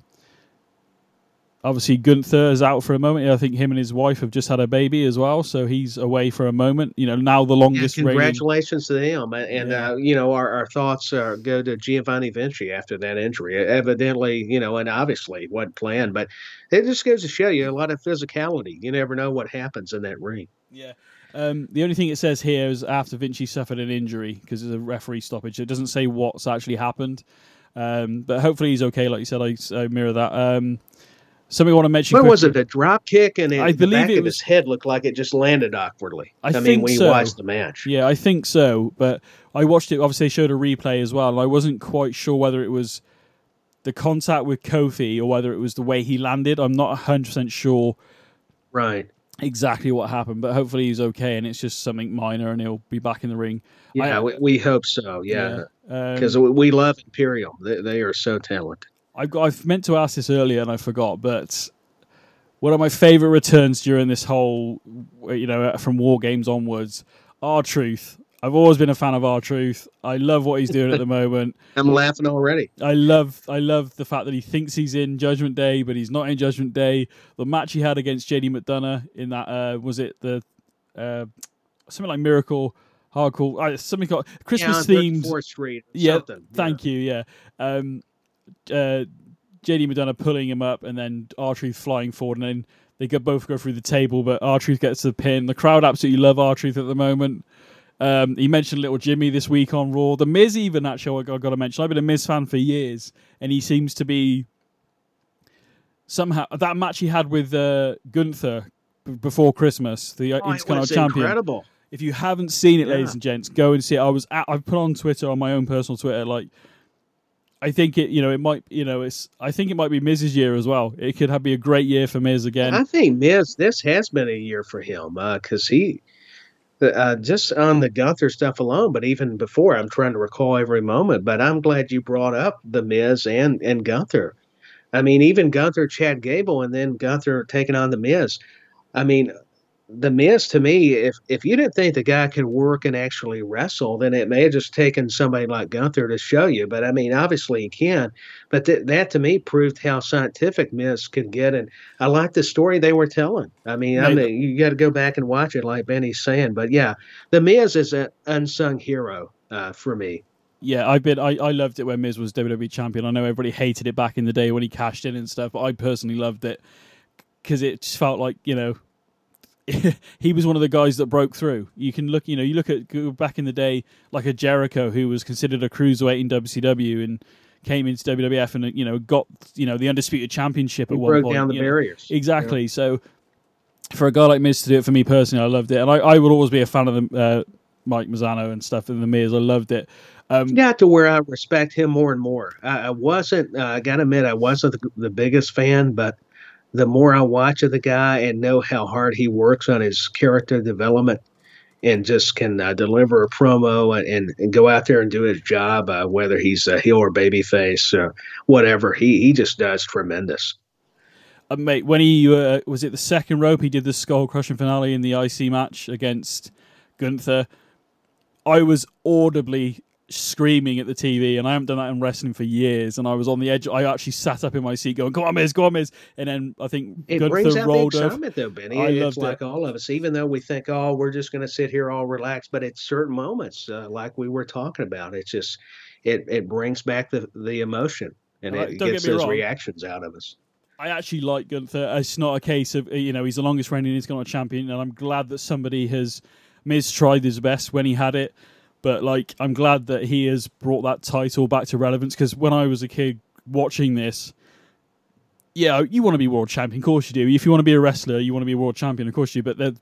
obviously Gunther is out for a moment. I think him and his wife have just had a baby as well, so he's away for a moment. You know, now the Yeah, longest reigning. congratulations to them, and, and Yeah. uh, you know our, our thoughts uh, go to Giovanni Vinci after that injury. Evidently, you know, and obviously wasn't planned, but it just goes to show you a lot of physicality. You never know what happens in that ring. Yeah. Um, the only thing it says here is after Vinci suffered an injury because there's a referee stoppage. It doesn't say what's actually happened. Um, but hopefully he's okay. Like you said, I, I mirror that. Um, something I want to mention. What was it? A drop kick, and it, I the believe back it of was- his head looked like it just landed awkwardly. I mean, think when you so. watched the match. Yeah, I think so. But I watched it. Obviously, they showed a replay as well, and I wasn't quite sure whether it was the contact with Kofi or whether it was the way he landed. I'm not 100 percent sure Right. exactly what happened, but hopefully he's okay and it's just something minor and he'll be back in the ring. Yeah, I- we, we hope so. Yeah, Um, because we love Imperium. They, they are so talented. I've got, I've meant to ask this earlier and I forgot, but one of my favorite returns during this whole, you know, from War Games onwards, R Truth. I've always been a fan of R Truth. I love what he's doing at the moment. I'm laughing already. I love, I love the fact that he thinks he's in Judgment Day, but he's not in Judgment Day. The match he had against JD McDonagh in that uh, was it the uh, something like Miracle Hardcore, uh, something called Christmas yeah, themed. Street. Yeah, something. thank you. Yeah, um, uh, JD McDonagh pulling him up, and then R Truth flying forward, and then they go, both go through the table, but R Truth gets the pin. The crowd absolutely love R Truth at the moment. Um, he mentioned Little Jimmy this week on Raw. The Miz, even actually, I got to mention. I've been a Miz fan for years, and he seems to be somehow that match he had with uh, Gunther b- before Christmas, the uh, Oh, Intercontinental Champion. incredible. If you haven't seen it, Yeah. ladies and gents, go and see it. I was at, I've put on Twitter on my own personal Twitter like I think it you know it might you know it's I think it might be Miz's year as well. It could have be a great year for Miz again. I think Miz, this has been a year for him because he, uh, just on the Gunther stuff alone, but even before, I'm trying to recall every moment. But I'm glad you brought up the Miz and and Gunther. I mean, even Gunther, Chad Gable, and then Gunther taking on the Miz. I mean, the Miz to me, if if you didn't think the guy could work and actually wrestle, then it may have just taken somebody like Gunther to show you. But I mean, obviously he can. But th- that to me proved how scientific Miz could get, and I like the story they were telling. I mean, I mean you got to go back and watch it, like Benny's saying. But yeah, the Miz is an unsung hero uh, for me. Yeah, I've been. I, I loved it when Miz was WWE champion. I know everybody hated it back in the day when he cashed in and stuff, but I personally loved it because it just felt like you know he was one of the guys that broke through. You can look, you know, you look at back in the day, like a Jericho who was considered a cruiserweight in WCW and came into WWF and you know got you know the undisputed championship He at one broke point. down the you know. barriers. Exactly. So for a guy like Miz to do it for me personally, I loved it, and I, I will always be a fan of the uh, Mike Mizanin and stuff and the Miz. I loved it. Um, got to where I respect him more and more. I, I wasn't, uh, I got to admit, I wasn't the, the biggest fan, but the more I watch of the guy and know how hard he works on his character development and just can uh, deliver a promo and, and, and go out there and do his job, uh, whether he's a heel or babyface or whatever, he, he just does tremendous. Uh, mate, when he uh, was it the second rope, he did the skull crushing finale in the IC match against Gunther. I was audibly screaming at the TV, and I haven't done that in wrestling for years. And I was on the edge. I actually sat up in my seat, going, "Go on, Miz, go on, Miz!" And then I think It Gunther brings out the excitement, though, Benny. I it's like it. all of us, even though we think, oh, we're just going to sit here all relaxed, but at certain moments, uh, like we were talking about, it's just it it brings back the the emotion and Right, it gets get those wrong. reactions out of us. I actually like Gunther. It's not a case of you know he's the longest reigning Intercontinental champion, and I'm glad that somebody has Miz tried his best when he had it. But like, I'm glad that he has brought that title back to relevance because when I was a kid watching this, yeah, you want to be world champion, of course you do. If you want to be a wrestler, you want to be a world champion, of course you do. But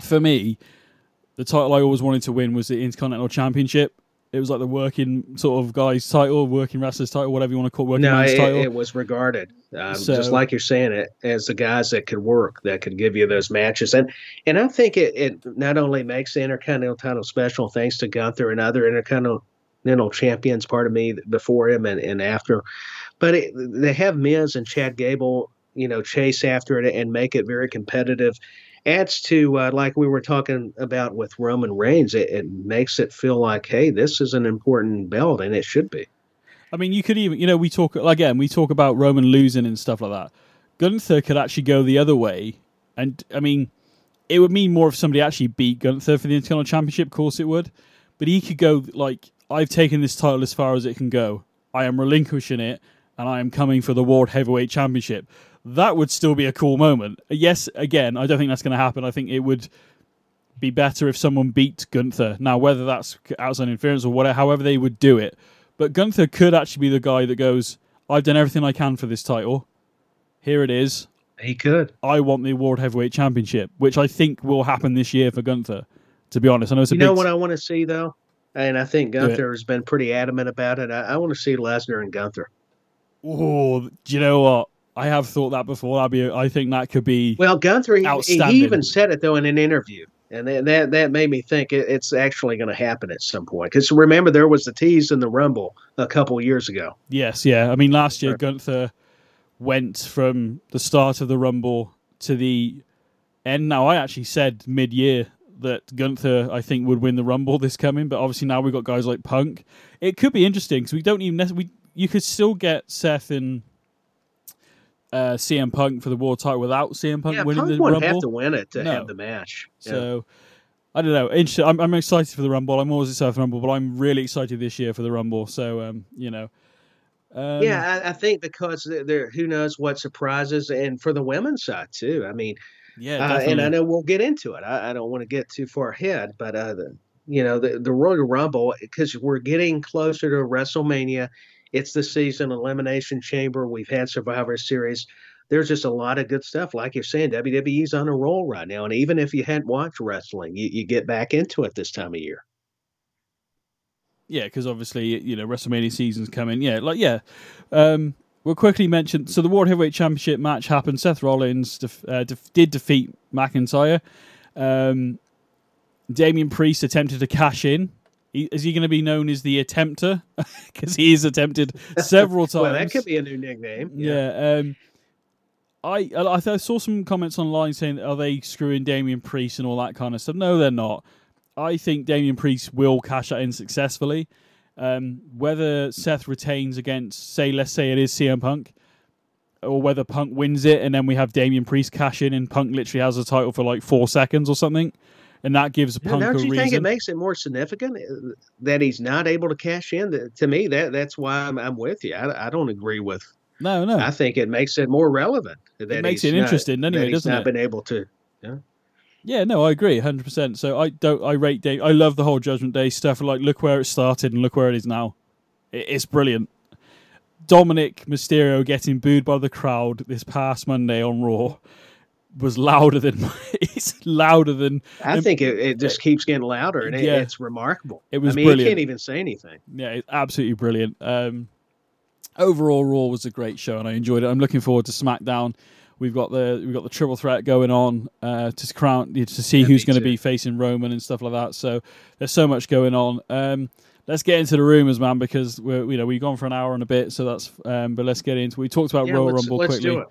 for me, the title I always wanted to win was the Intercontinental Championship. It was like the working sort of guy's title, working wrestler's title, whatever you want to call it, working No, man's it, title. it was regarded um, So- just like you're saying it as the guys that could work that could give you those matches and and I think it, it not only makes the Intercontinental title special thanks to Gunther and other Intercontinental champions part of me before him and, and after, but it, they have Miz and Chad Gable you know chase after it and make it very competitive. Adds to uh, like we were talking about with Roman Reigns, it, it makes it feel like hey, this is an important belt and it should be. I mean, you could even, you know, we talk again, we talk about Roman losing and stuff like that. Gunther could actually go the other way, and I mean, it would mean more if somebody actually beat Gunther for the International Championship. Of course, it would, but he could go like, I've taken this title as far as it can go. I am relinquishing it, and I am coming for the World Heavyweight Championship. That would still be a cool moment. Yes, again, I don't think that's going to happen. I think it would be better if someone beat Gunther. Now, whether that's outside interference or whatever, however they would do it, but Gunther could actually be the guy that goes, "I've done everything I can for this title. Here it is. He could. I want the World Heavyweight Championship," which I think will happen this year for Gunther. To be honest, I know it's a You know what I want to see though, and I think Gunther has been pretty adamant about it. I, I want to see Lesnar and Gunther. oh, do you know what? I have thought that before. That'd be. I think that could be. Well, Gunther, he, even said it though in an interview, and that that, that made me think it, it's actually going to happen at some point. Because remember, there was the tease in the Rumble a couple years ago. Yes, yeah. I mean, last year. Gunther went from the start of the Rumble to the end. Now, I actually said mid-year that Gunther, I think, would win the Rumble this coming, but obviously now we've got guys like Punk. It could be interesting because we don't even. We, you could still get Seth and uh, CM Punk for the world title without CM Punk yeah, winning Punk the Rumble. have to win it to No. have the match. Yeah. So I don't know. Interesting. I'm, I'm excited for the Rumble. I'm always excited for the Rumble, but I'm really excited this year for the Rumble. So um, you know. Um, yeah, I, I think because there- there, who knows what surprises, and for the women's side too. I mean, yeah, Uh, and I know we'll get into it. I, I don't want to get too far ahead, but uh, the, you know the the Royal Rumble because we're getting closer to WrestleMania. It's the season elimination chamber. We've had Survivor Series. There's just a lot of good stuff. Like you're saying, WWE's on a roll right now, and even if you hadn't watched wrestling, you, you get back into it this time of year. Yeah, because obviously you know WrestleMania season's coming. Yeah, like yeah. Um, we'll quickly mention. So the World Heavyweight Championship match happened. Seth Rollins def- uh, def- did defeat McIntyre. Um, Damian Priest attempted to cash in is he going to be known as the attempter? Because he is attempted several times. well, that could be a new nickname. Yeah. Um, I I, I saw some comments online saying, "Are they screwing Damian Priest and all that kind of stuff?" No, they're not. I think Damian Priest will cash that in successfully. Um, whether Seth retains against, say, let's say it is CM Punk, or whether Punk wins it and then we have Damian Priest cash in and Punk literally has the title for like four seconds or something, and that gives Yeah, Punk don't a you reason. think it makes it more significant uh, that he's not able to cash in? To me, that that's why I'm, I'm with you. I, I don't agree with. no, no. I think it makes it more relevant. That makes he's it not- interesting anyway, that he's doesn't not it? been able to. Yeah, no, I agree, hundred percent. So I don't, I rate Dave. I love the whole Judgment Day stuff. Like, look where it started and look where it is now. It's brilliant. Dominic Mysterio getting booed by the crowd this past Monday on Raw was louder than it's louder than I think it, it just keeps getting louder, and it, Yeah. it's remarkable. It was I mean, brilliant. you can't even say anything. yeah, it's absolutely brilliant. Um, overall, Raw was a great show, and I enjoyed it. I'm looking forward to SmackDown. We've got the we've got the triple threat going on uh, to crown to see Yeah, who's going to be facing Roman and stuff like that. So there's so much going on. Um, let's get into the rumors, man, because we're you know we've gone for an hour and a bit, so that's. Um, but let's get into. We talked about Yeah, Royal Rumble let's quickly.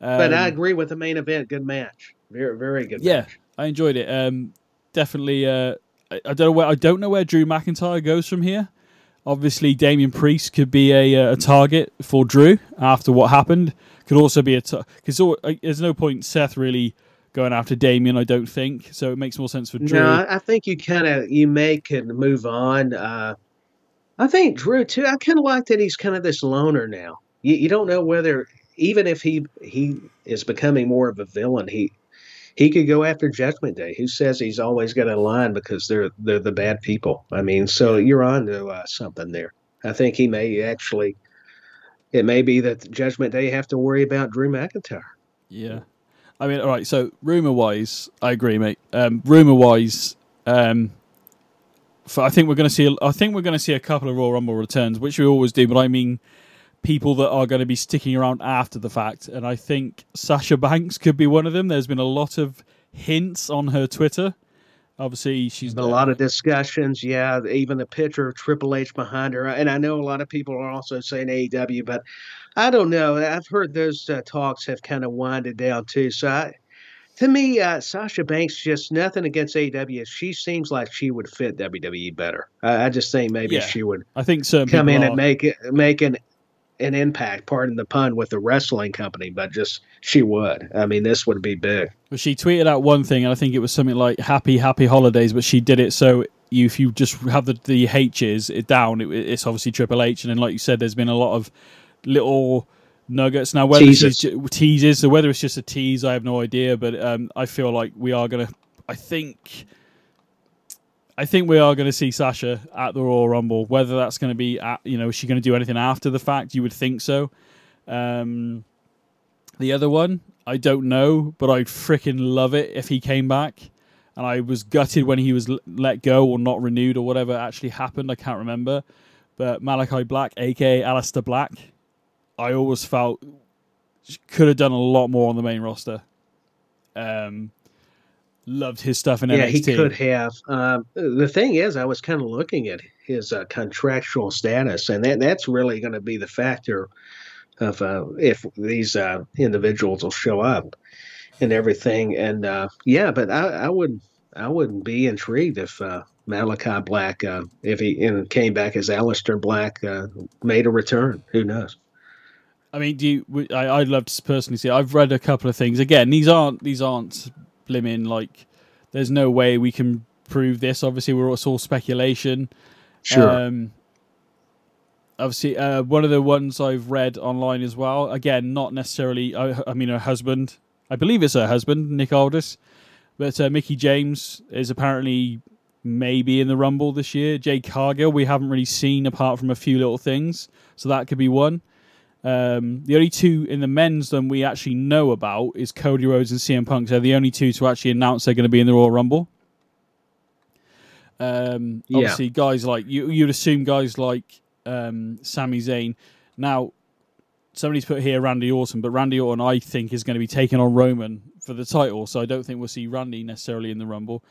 It. But I Um, agree with the main event. Good match. Very, very good. yeah, match. I enjoyed it. Um, definitely. Uh, I, I don't know where I don't know where Drew McIntyre goes from here. Obviously, Damian Priest could be a, uh, a target for Drew after what happened. Could also be a because there's no point Seth really going after Damian. I don't think so. It makes more sense for Drew. No, I think you kind of you may can move on. Uh, I think Drew too. I kind of like that he's kind of this loner now. You, you don't know whether even if he he is becoming more of a villain, he he could go after Judgment Day. Who says he's always got a line because they're they're the bad people? I mean, so you're on to uh, something there. I think he may actually. It may be that Judgment Day have to worry about Drew McIntyre. Yeah. I mean, all right. So, rumor wise, I agree, mate. Um, rumor wise, um, for, I think we're going to see. I think we're going to see a couple of Royal Rumble returns, which we always do. But I mean, people that are going to be sticking around after the fact, and I think Sasha Banks could be one of them. There's been a lot of hints on her Twitter. Obviously, she's a lot of discussions. Yeah, even the picture of Triple H behind her. And I know a lot of people are also saying AEW, but I don't know. I've heard those uh, talks have kind of winded down too. So I, to me, uh, Sasha Banks, just nothing against AEW. She seems like she would fit WWE better. I, I just think maybe Yeah. she would I think certain come in are. and make it, make an an impact. Pardon the pun with the wrestling company, but just she would. I mean, this would be big. But she tweeted out one thing, and I think it was something like "Happy Happy Holidays," but she did it so you, if you just have the the H's it down, it, it's obviously Triple H, and then like you said, there's been a lot of little nuggets. Now whether Teases. teases, so whether it's just a tease, I have no idea. But um, I feel like we are gonna. I think. I think we are going to see Sasha at the Royal Rumble. Whether that's going to be, at, you know, is she going to do anything after the fact? You would think so. Um, the other one, I don't know, but I'd freaking love it if he came back. And I was gutted when he was let go or not renewed or whatever actually happened. I can't remember. But Malachi Black, aka Aleister Black, I always felt could have done a lot more on the main roster. Um, loved his stuff in Yeah, NXT. he could have. Um, the thing is, I was kind of looking at his uh, contractual status, and that that's really going to be the factor of uh, if these uh, individuals will show up and everything. And uh, yeah, but I, I would I wouldn't be intrigued if uh, Malachi Black, uh, if he came back as Aleister Black, uh, made a return. Who knows? I mean, do you? I, would love to personally see. it. I've read a couple of things. Again, these aren't these aren't blimmin' like. There's no way we can prove this. Obviously, we're it's all speculation. Sure. Um, obviously, uh, one of the ones I've read online as well. Again, not necessarily. I, I mean, her husband. I believe it's her husband, Nick Aldis. But uh, Mickie James is apparently maybe in the Rumble this year. Jade Cargill, we haven't really seen apart from a few little things, so that could be one. Um, the only two in the men's that we actually know about is Cody Rhodes and CM Punk. They're the only two to actually announce they're going to be in the Royal Rumble. Um, Yeah. obviously, guys like you, you'd assume guys like um, Sami Zayn. Now, somebody's put here Randy Orton, but Randy Orton, I think, is going to be taking on Roman for the title. So I don't think we'll see Randy necessarily in the Rumble.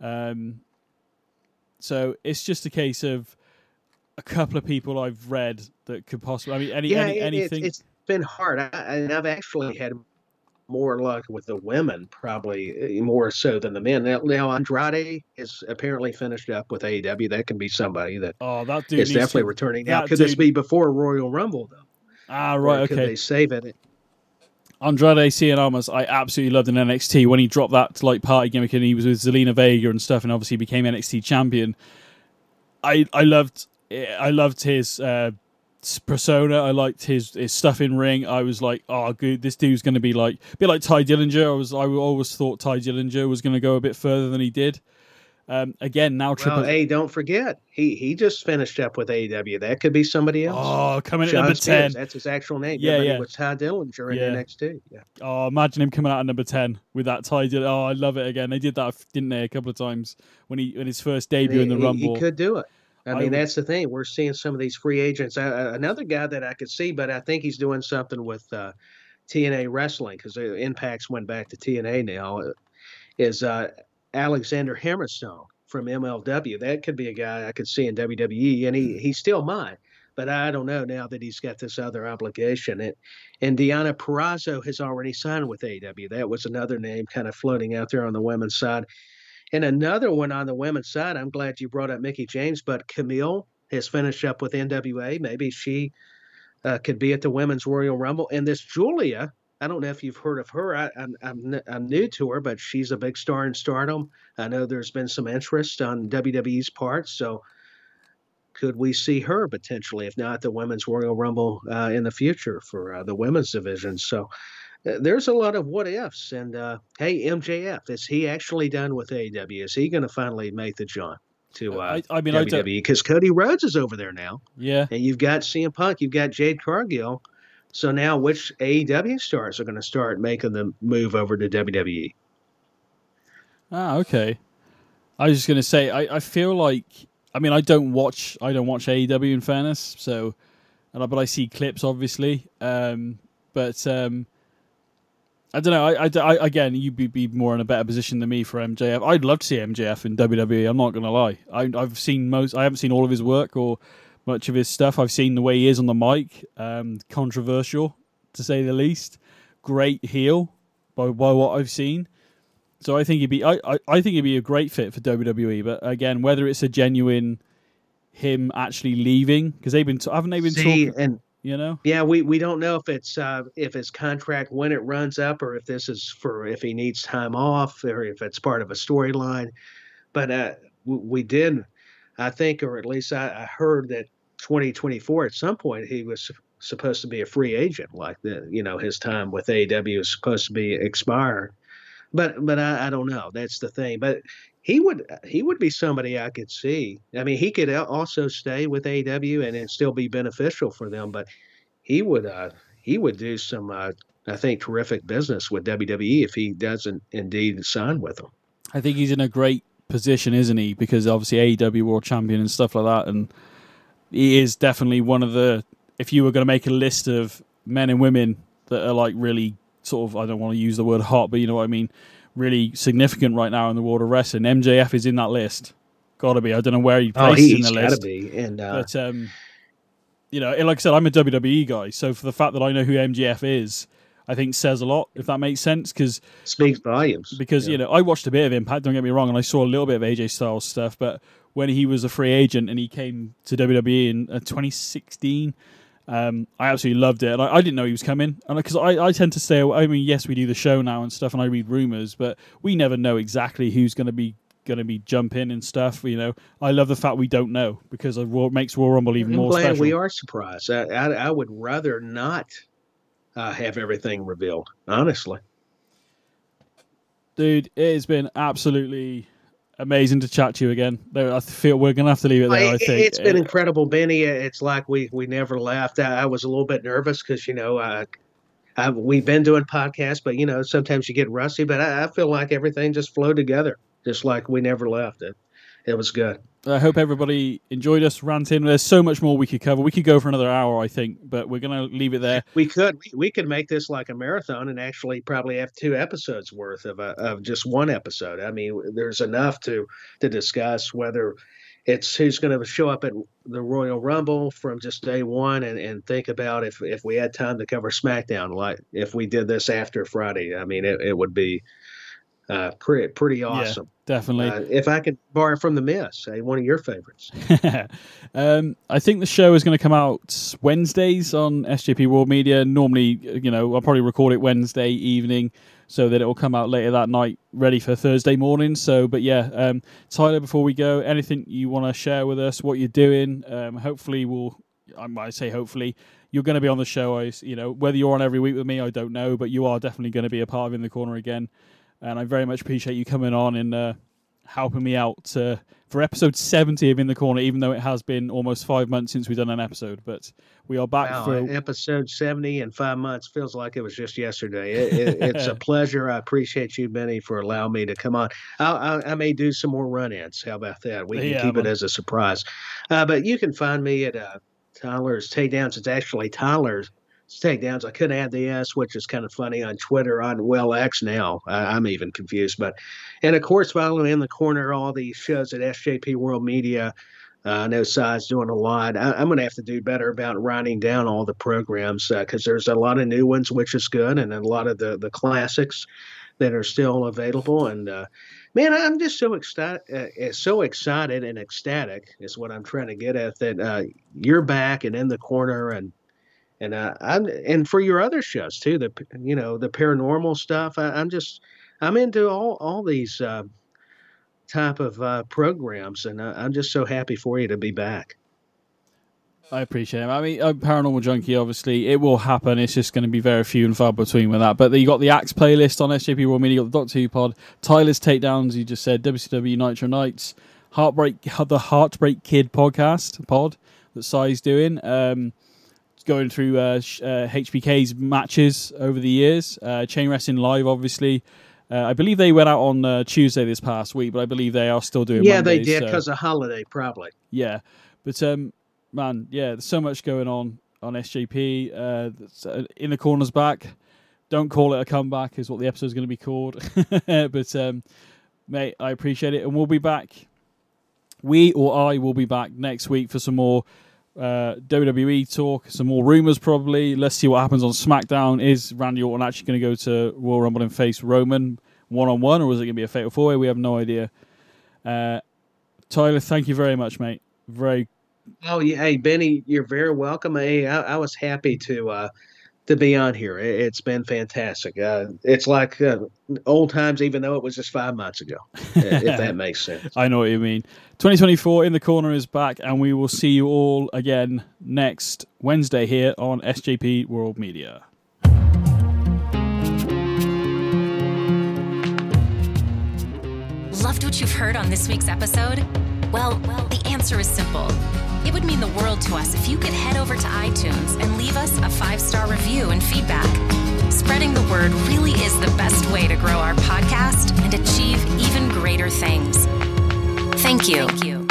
Um, so it's just a case of a couple of people I've read that could possibly. I mean, any, yeah, any it- anything. It's, it's been hard, I, and I've actually had more luck with the women, probably uh, more so than the men. Now, now Andrade is apparently finished up with AEW. That can be somebody that oh, that dude is definitely to- returning. Now, could this be before Royal Rumble though? Ah, Or right. Could Okay. they save it? Andrade Cien Almas, I absolutely loved in NXT when he dropped that like party gimmick and he was with Zelina Vega and stuff, and obviously became NXT champion. I I loved I loved his uh, persona. I liked his his stuff in ring. I was like, oh, good, this dude's going to be like a bit like Tye Dillinger. I was I always thought Tye Dillinger was going to go a bit further than he did. Um, again, now Triple. Well, hey, don't forget, he he just finished up with AEW. That could be somebody else. oh, coming at number Spears, ten. That's his actual name. Yeah, yeah. It was Tye Dillinger in Yeah. NXT. Yeah. Oh, imagine him coming out at number ten with that Tye Dillinger. Oh, I love it again. They did that, didn't they, a couple of times when he in his first debut in the he, he- Rumble. He could do it. I I mean, would- that's the thing. We're seeing some of these free agents. Uh, another guy that I could see, but I think he's doing something with uh, TNA Wrestling because Impacts went back to TNA now. uh, Is uh, Alexander Hammerstone from MLW? That could be a guy I could see in WWE, and he he still might. But I don't know now that he's got this other obligation. And, and Deonna Purrazzo has already signed with AW. That was another name kind of floating out there on the women's side. And another one on the women's side, I'm glad you brought up Mickie James, but Kamille has finished up with NWA. Maybe she uh, could be at the Women's Royal Rumble. And this Giulia, I don't know if you've heard of her. I, I'm, I'm, n- I'm new to her, but she's a big star in stardom. I know there's been some interest on WWE's part. So could we see her potentially, if not the Women's Royal Rumble uh, in the future for uh, the women's division? So there's a lot of what ifs. And uh, hey, MJF, is he actually done with AEW? Is he going to finally make the jump to uh, I, I mean, WWE? Because Cody Rhodes is over there now, yeah. and you've got CM Punk, you've got Jade Cargill. So now, which AEW stars are going to start making the move over to? WWE? Ah, okay. I was just gonna say, I, I feel like, I mean, I don't watch, I don't watch AEW in fairness, so, but I see clips obviously, um, but um, I don't know. I, I, I- again, you'd be, be more in a better position than me for MJF. I'd love to see MJF in WWE. I'm not gonna lie. I, I've seen most. I haven't seen all of his work or much of his stuff. I've seen the way he is on the mic. Um, controversial to say the least. Great heel by by what I've seen. So I think he'd be I, I, I think he'd be a great fit for WWE. But again, whether it's a genuine him actually leaving because they've been haven't they been See, talking? and You know, Yeah, we, we don't know if it's uh, if his contract when it runs up or if this is for if he needs time off or if it's part of a storyline. But uh, w- we did, I think, or at least I, I heard that 2024 at some point he was supposed to be a free agent, like the you know his time with aw is supposed to be expired. But but I, I don't know. That's the thing. But he would he would be somebody I could see. I mean, he could also stay with AEW and it still be beneficial for them. But he would uh, he would do some uh, I think terrific business with WWE if he doesn't indeed sign with them. I think he's in a great position, isn't he? Because obviously AEW World Champion and stuff like that, and he is definitely one of the. If you were going to make a list of men and women that are like really sort of, I don't want to use the word hot, but you know what I mean, really significant right now in the world of wrestling, MJF is in that list. Got to be. I don't know where he Oh, places in he's the got to list, be. And uh, but um, you know, like I said, I'm a WWE guy, so for the fact that I know who MJF is, I think says a lot. If that makes sense, because speaks volumes. because Yeah. you know I watched a bit of Impact. Don't get me wrong, and I saw a little bit of AJ Styles stuff. But when he was a free agent and he came to WWE in uh, 2016, um, I absolutely loved it. And I, I didn't know he was coming, and because I, I tend to stay. away- I mean, yes, we do the show now and stuff, and I read rumors, but we never know exactly who's going to be going to be jumping and stuff. You know, I love the fact we don't know because it makes Royal Rumble even I'm more glad special. we are surprised. I, I, I would rather not uh, have everything revealed, honestly. Dude, it has been absolutely amazing to chat to you again. I feel we're going to have to leave it there. I It- think it's been Uh, incredible, Benny. It's like we we never left. I, I was a little bit nervous because you know uh, I, we've been doing podcasts, but you know sometimes you get rusty. But I, I feel like everything just flowed together, just like we never left. It it was good. I hope everybody enjoyed us ranting. There's so much more we could cover. We could go for another hour, I think, but we're going to leave it there. We could we, could make this like a marathon and actually probably have two episodes worth of a, of just one episode. I mean, there's enough to to discuss whether it's who's going to show up at the Royal Rumble from just day one, and, and think about if if we had time to cover SmackDown, like if we did this after Friday. I mean, it, it would be uh, pretty pretty awesome. Yeah, definitely. Uh, if I could borrow from the Miz, uh, one of your favorites. um, I think the show is going to come out Wednesdays on SJP World Media. Normally, you know, I'll probably record it Wednesday evening so that it will come out later that night, ready for Thursday morning. So, but yeah, um, Tyler, before we go, anything you want to share with us, what you're doing? Um, hopefully, we'll. I might say hopefully you're going to be on the show. I, you know, whether you're on every week with me, I don't know, but you are definitely going to be a part of in the corner again and I very much appreciate you coming on and uh, helping me out uh, for episode 70 of In the Corner, even though it has been almost five months since we've done an episode. But we are back wow, for episode 70 in five months. Feels like it was just yesterday. It, it, it's a pleasure. I appreciate you, Benny, for allowing me to come on. I, I, I may do some more run ins. How about that? We can Yeah, keep man. it as a surprise. Uh, but you can find me at uh, Tyler's Takedowns. It's actually Tyler's Takedowns. I couldn't add the S, which is kind of funny on Twitter, on Well X now. I, I'm even confused. But, and of course, follow in the corner all these shows at SJP World Media. Uh, I know doing a lot. I, I'm going to have to do better about writing down all the programs because there's a lot of new ones, which is good, and a lot of the, the classics that are still available. And uh, man, I'm just so excited, uh, so excited and ecstatic is what I'm trying to get at that uh, you're back and in the corner and and uh, I'm and for your other shows too, the you know the paranormal stuff. I, I'm just I'm into all all these uh, type of uh, programs, and I, I'm just so happy for you to be back. I appreciate it. I mean, a Paranormal Junkie, obviously, it will happen. It's just going to be very few and far between with that. But you got the Axe playlist on SJP World Media, you got the Doctor Who pod, Tyler's Takedowns, you just said, WCW Nitro Nights, Heartbreak, the Heartbreak Kid podcast, pod that Sai's doing. Um, going through uh, sh- uh, HBK's matches over the years. Uh, Chain Wrestling Live, obviously. Uh, I believe they went out on uh, Tuesday this past week, but I believe they are still doing Yeah, they Mondays, did so- because of holiday, probably. yeah, but um, man, yeah, there's so much going on on SJP. In the corners back. Don't call it a comeback, is what the episode is going to be called. but um, mate, I appreciate it, and we'll be back. We or I will be back next week for some more uh, WWE talk, some more rumors probably. Let's see what happens on SmackDown. Is Randy Orton actually going to go to Royal Rumble and face Roman one on one, or is it going to be a fatal four way? We have no idea. Uh, Tyler, thank you very much, mate. Very Oh yeah, hey Benny, you're very welcome. Hey, I, I was happy to uh, to be on here. It, it's been fantastic. Uh, it's like uh, old times, even though it was just five months ago. if that makes sense. I know what you mean. 2024 in the corner is back, and we will see you all again next Wednesday here on SJP World Media. Loved what you've heard on this week's episode? Well, well, the answer is simple. It would mean the world to us if you could head over to iTunes and leave us a five star review and feedback. Spreading the word really is the best way to grow our podcast and achieve even greater things. Thank you.